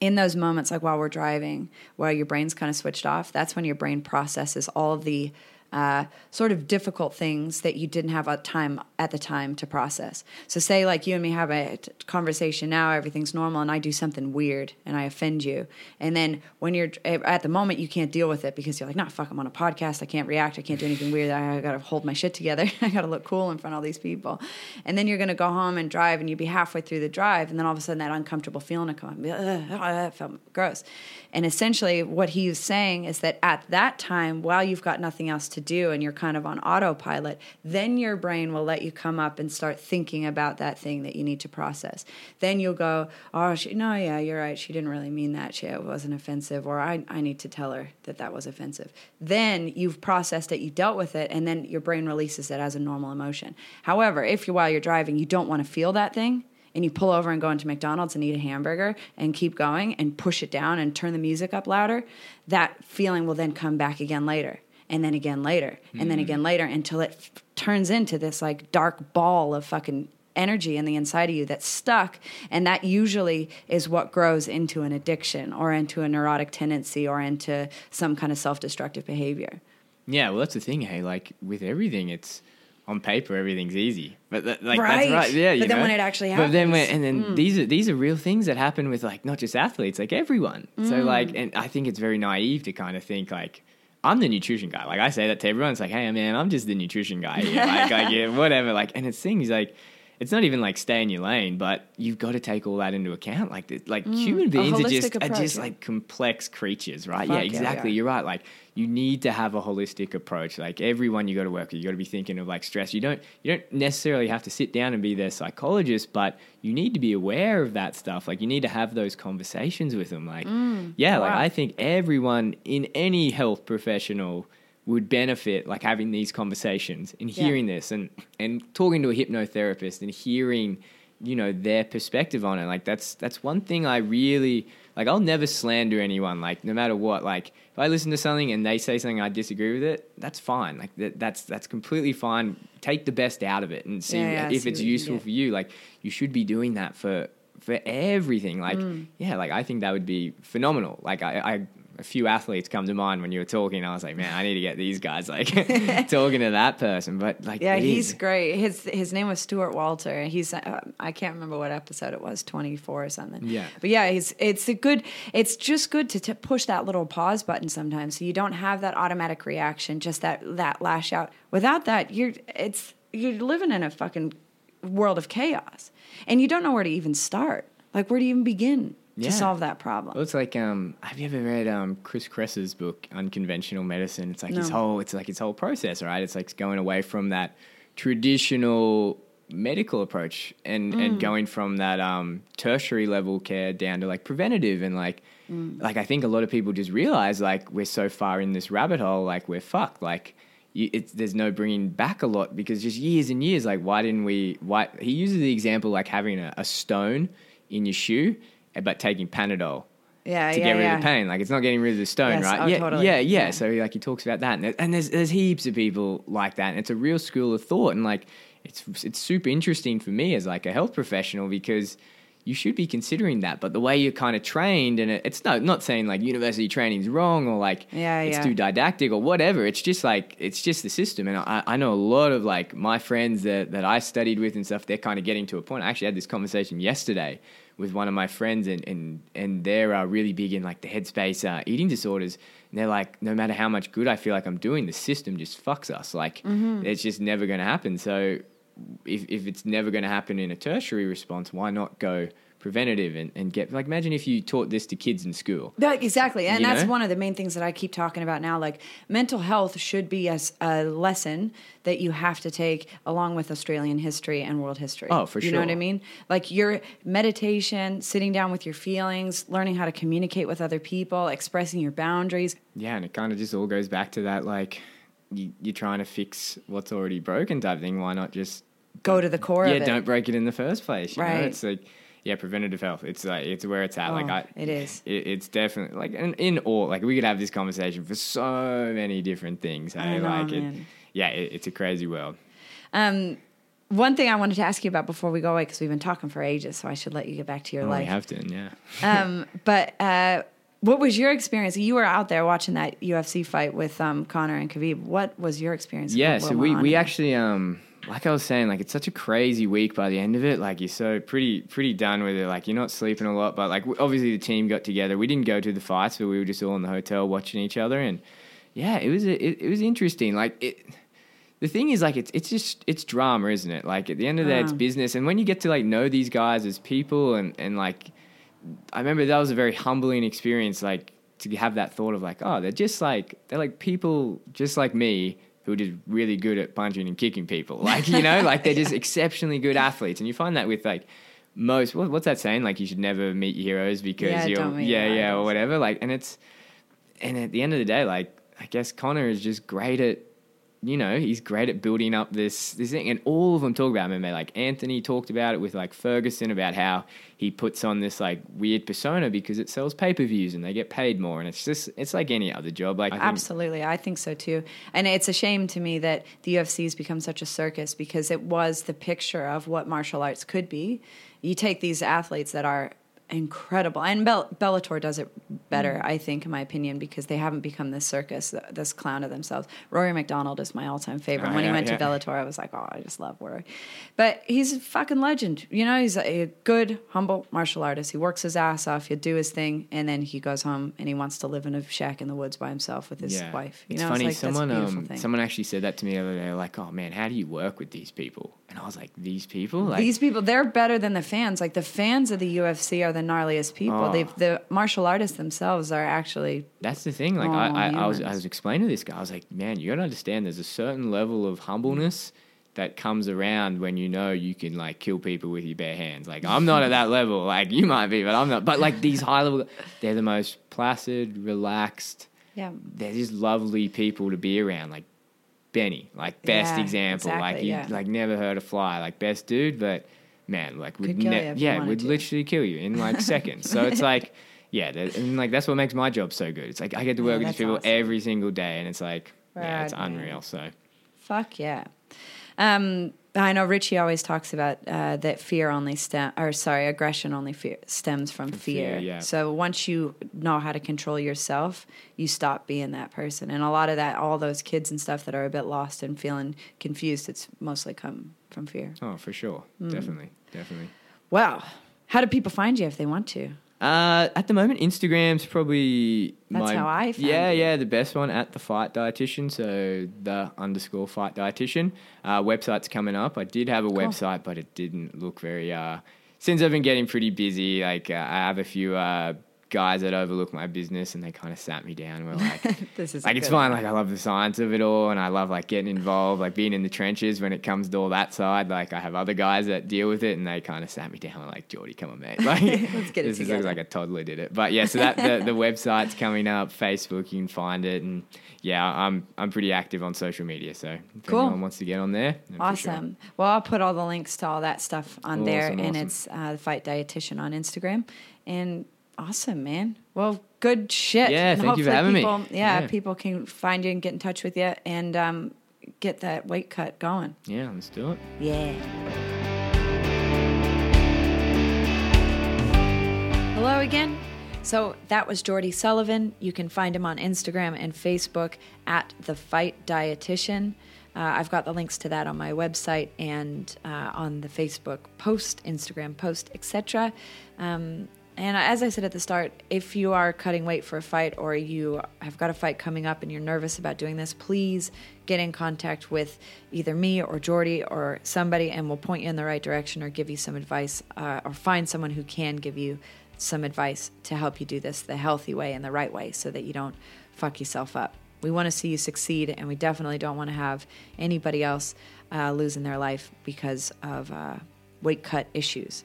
in those moments, like while we're driving, while your brain's kind of switched off, that's when your brain processes all of the uh, sort of difficult things that you didn't have a time at the time to process. So, say like you and me have a t- conversation now, everything's normal, and I do something weird and I offend you, and then when you're at the moment, you can't deal with it because you're like, "Nah, fuck, I'm on a podcast. I can't react. I can't do anything weird. I got to hold my shit together. I got to look cool in front of all these people." And then you're gonna go home and drive, and you'd be halfway through the drive, and then all of a sudden that uncomfortable feeling will come up. oh, that felt gross. And essentially, what he's saying is that at that time, while you've got nothing else to do and you're kind of on autopilot, then your brain will let you come up and start thinking about that thing that you need to process. Then you'll go, oh, she, no, yeah, you're right. She didn't really mean that. She, it wasn't offensive. Or I, I need to tell her that that was offensive. Then you've processed it, you dealt with it, and then your brain releases it as a normal emotion. However, if you while you're driving, you don't want to feel that thing, and you pull over and go into McDonald's and eat a hamburger and keep going and push it down and turn the music up louder, that feeling will then come back again later and then again later and then mm-hmm. again later until it f- turns into this like dark ball of fucking energy in the inside of you that's stuck and that usually is what grows into an addiction or into a neurotic tendency or into some kind of self-destructive behavior Yeah, well, that's the thing. Hey, like with everything, it's on paper everything's easy, but that, like Right. that's right. Yeah, But then know? when it actually happens, but then when, and then mm. these are these are real things that happen with like not just athletes, like everyone. So like, mm. and I think it's very naive to kind of think like. I'm the nutrition guy. Like I say that to everyone. It's like, hey man, I'm just the nutrition guy. Here. Like, like yeah, whatever. Like, and it's things like, it's not even like stay in your lane, but you've got to take all that into account. Like, the- like mm, human beings are just are just yeah. like complex creatures, right? Fuck yeah, yeah, exactly. are. You're right. Like you need to have a holistic approach. Like everyone you got to work with, you got to be thinking of like stress. You don't you don't necessarily have to sit down and be their psychologist, but you need to be aware of that stuff. Like you need to have those conversations with them. Like mm, yeah, like. I think everyone in any health professional would benefit like having these conversations and Yeah. hearing this and and talking to a hypnotherapist and hearing you know their perspective on it. Like that's that's one thing i really like i'll never slander anyone like no matter what. Like if i listen to something and they say something i disagree with it that's fine. Like that, that's that's completely fine. Take the best out of it and see Yeah, yeah, if see it's what you useful for you. Like you should be doing that for for everything. Like Mm. yeah like i think that would be phenomenal. Like i i a few athletes come to mind when you were talking. I was like, man, I need to get these guys like talking to that person. But like, Yeah, he's is- great. His his name was Stuart Walter. He's uh, I can't remember what episode it was, twenty four or something. Yeah. but yeah, he's it's a good. It's just good to t- push that little pause button sometimes, so you don't have that automatic reaction, just that that lash out. Without that, you're it's you're living in a fucking world of chaos, and you don't know where to even start. Like, where do you even begin Yeah. to solve that problem? Well, it's like, um, have you ever read um, Chris Kresser's book, Unconventional Medicine? It's like his whole, it's like his whole process, right? It's like going away from that traditional medical approach and Mm. and going from that um, tertiary level care down to like preventative and like, Mm. like I think a lot of people just realize like we're so far in this rabbit hole, like we're fucked, like. You, there's no bringing back a lot because just years and years, like why didn't we? Why he uses the example like having a, a stone in your shoe, Eh, but taking Panadol yeah, to yeah, get rid yeah. of the pain. Like it's not getting rid of the stone, Yes, right? oh, yeah, totally. yeah, yeah, Yeah. So like he talks about that, and, there- and there's there's heaps of people like that, and it's a real school of thought, and like it's it's super interesting for me as like a health professional because you should be considering that. But the way you're kind of trained, and it, it's not not saying like university training's wrong or like Yeah, it's too didactic or whatever. It's just like it's just the system. And I, I know a lot of like my friends that that I studied with and stuff. They're kind of getting to a point. I actually had this conversation yesterday with one of my friends, and and and they're uh, really big in like the headspace uh, eating disorders. And they're like, no matter how much good I feel like I'm doing, the system just fucks us. Like Mm-hmm. it's just never going to happen. So if if it's never going to happen in a tertiary response, why not go preventative and, and get like imagine if you taught this to kids in school. That, exactly. And You that's know? one of the main things that I keep talking about now. Like, mental health should be a lesson that you have to take along with Australian history and world history. Oh, for sure You know what I mean? Like, your meditation, sitting down with your feelings, learning how to communicate with other people, expressing your boundaries. Yeah, and it kind of just all goes back to that like you, you're trying to fix what's already broken type thing. Why not just Go to the core yeah, of it. don't break it in the first place. You know? Right. It's like yeah, preventative health. It's like it's where it's at. like Oh, I, it is. It, it's definitely like in, in all like we could have this conversation for so many different things. Hey, know, like it, man. yeah, it, it's a crazy world. Um, one thing I wanted to ask you about before we go away, because we've been talking for ages, so I should let you get back to your Oh, we life. have to, yeah. um, but uh, what was your experience? You were out there watching that UFC fight with um, Conor and Khabib. What was your experience? Yeah, so we, we actually um like I was saying, like it's such a crazy week by the end of it. Like you're so pretty pretty done with it. Like you're not sleeping a lot, but like obviously the team got together. We didn't go to the fights, but we were just all in the hotel watching each other, and yeah, it was a, it, it was interesting. Like it. The thing is, like, it's it's just it's drama, isn't it? Like at the end of the day, it's Uh. business, and when you get to like know these guys as people, and and like I remember that was a very humbling experience, like to have that thought of like, oh, they're just like they're like people just like me who are just really good at punching and kicking people. Like, you know, like they're just exceptionally good athletes. And you find that with like most what, what's that saying? Like you should never meet your heroes because Yeah, you're yeah, yeah, or whatever. Like and it's and at the end of the day, like I guess Conor is just great at you know, he's great at building up this this thing, and all of them talk about. They like Anthony talked about it with like Ferguson about how he puts on this like weird persona because it sells pay per views and they get paid more, and it's just it's like any other job. Like I think- Absolutely, I think so too. And it's a shame to me that the UFC has become such a circus because it was the picture of what martial arts could be. You take these athletes that are incredible, and Bell- Bellator does it better, I think, in my opinion, because they haven't become this circus, this clown of themselves. Rory MacDonald is my all-time favorite. Oh, when he went yeah. to Bellator, I was like, oh, I just love Rory. But he's a fucking legend. You know, he's a, good, humble martial artist. He works his ass off. He'll do his thing, and then he goes home and he wants to live in a shack in the woods by himself with his wife. You it's know, funny. it's like someone, that's a beautiful um, someone actually said that to me the other day. Like, oh man, how do you work with these people? And I was like, these people, like, These people, they're better than the fans. Like the fans of the UFC are the gnarliest people. Oh. They've the martial artists themselves are actually That's the thing. Like I, I, I was, I was explaining to this guy. I was like, man, you gotta understand. There's a certain level of humbleness that comes around when you know you can like kill people with your bare hands. Like I'm not at that level. Like you might be, but I'm not. But like these high level, they're the most placid, relaxed. yeah. They're just lovely people to be around. Like Benny, like best Yeah, example. like exactly, he yeah. like never heard a fly. Like best dude, but man, like would ne- you you yeah, would to. literally kill you in like seconds. So it's like. Yeah, and like that's what makes my job so good. It's like I get to Yeah, work with these people awesome. every single day, and it's like, yeah, it's Rad, man. unreal. So Fuck yeah. Um, I know Richie always talks about uh, that fear only stem, or sorry, aggression only fear, stems from, fear. fear, yeah. So once you know how to control yourself, you stop being that person. And a lot of that, all those kids and stuff that are a bit lost and feeling confused, it's mostly come from fear. oh, for sure, Hmm. definitely, definitely. Well, how do people find you if they want to? Uh, at the moment, Instagram's probably That's my, how I found yeah you. yeah the best one at the fight dietitian. So the underscore fight dietitian. Uh, website's coming up. I did have a website, but it didn't look very. Uh, since I've been getting pretty busy, like uh, I have a few uh, guys that overlook my business, and they kind of sat me down. We're like, This is like it's fine. Like I love the science of it all, and I love like getting involved, like being in the trenches when it comes to all that side. Like I have other guys that deal with it, and they kind of sat me down. Like Geordie, come on, mate. Like Let's get it this is- together. like a toddler did it. But yeah, so that the, the website's coming up. Facebook, you can find it, and yeah, I'm I'm pretty active on social media. So if Cool. anyone wants to get on there, for sure. Awesome. Well, I'll put all the links to all that stuff on there, and awesome. it's uh, the Fight Dietitian on Instagram. And awesome, man. Well, good shit. Yeah, And thank you for hopefully having me. people, Yeah, Yeah. people can find you and get in touch with you and um, get that weight cut going. Yeah, let's do it. Yeah. Hello again. So that was Jordy Sullivan. You can find him on Instagram and Facebook at The Fight Dietitian. Uh, I've got the links to that on my website and uh, on the Facebook post, Instagram post, etc. Um, and as I said at the start, if you are cutting weight for a fight or you have got a fight coming up and you're nervous about doing this, please get in contact with either me or Jordy or somebody, and we'll point you in the right direction or give you some advice uh, or find someone who can give you some advice to help you do this the healthy way and the right way so that you don't fuck yourself up. We want to see you succeed, and we definitely don't want to have anybody else uh, losing their life because of uh, weight cut issues.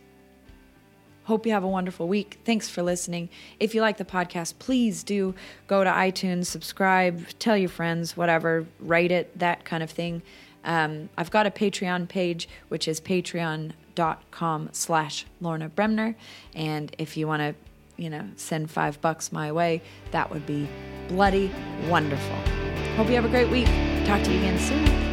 Hope you have a wonderful week. Thanks for listening. If you like the podcast, please do go to iTunes, subscribe, tell your friends, whatever, rate it, that kind of thing. Um, I've got a Patreon page, which is patreon.com slash Lorna Bremner. And if you want to, you know, send five bucks my way, that would be bloody wonderful. Hope you have a great week. Talk to you again soon.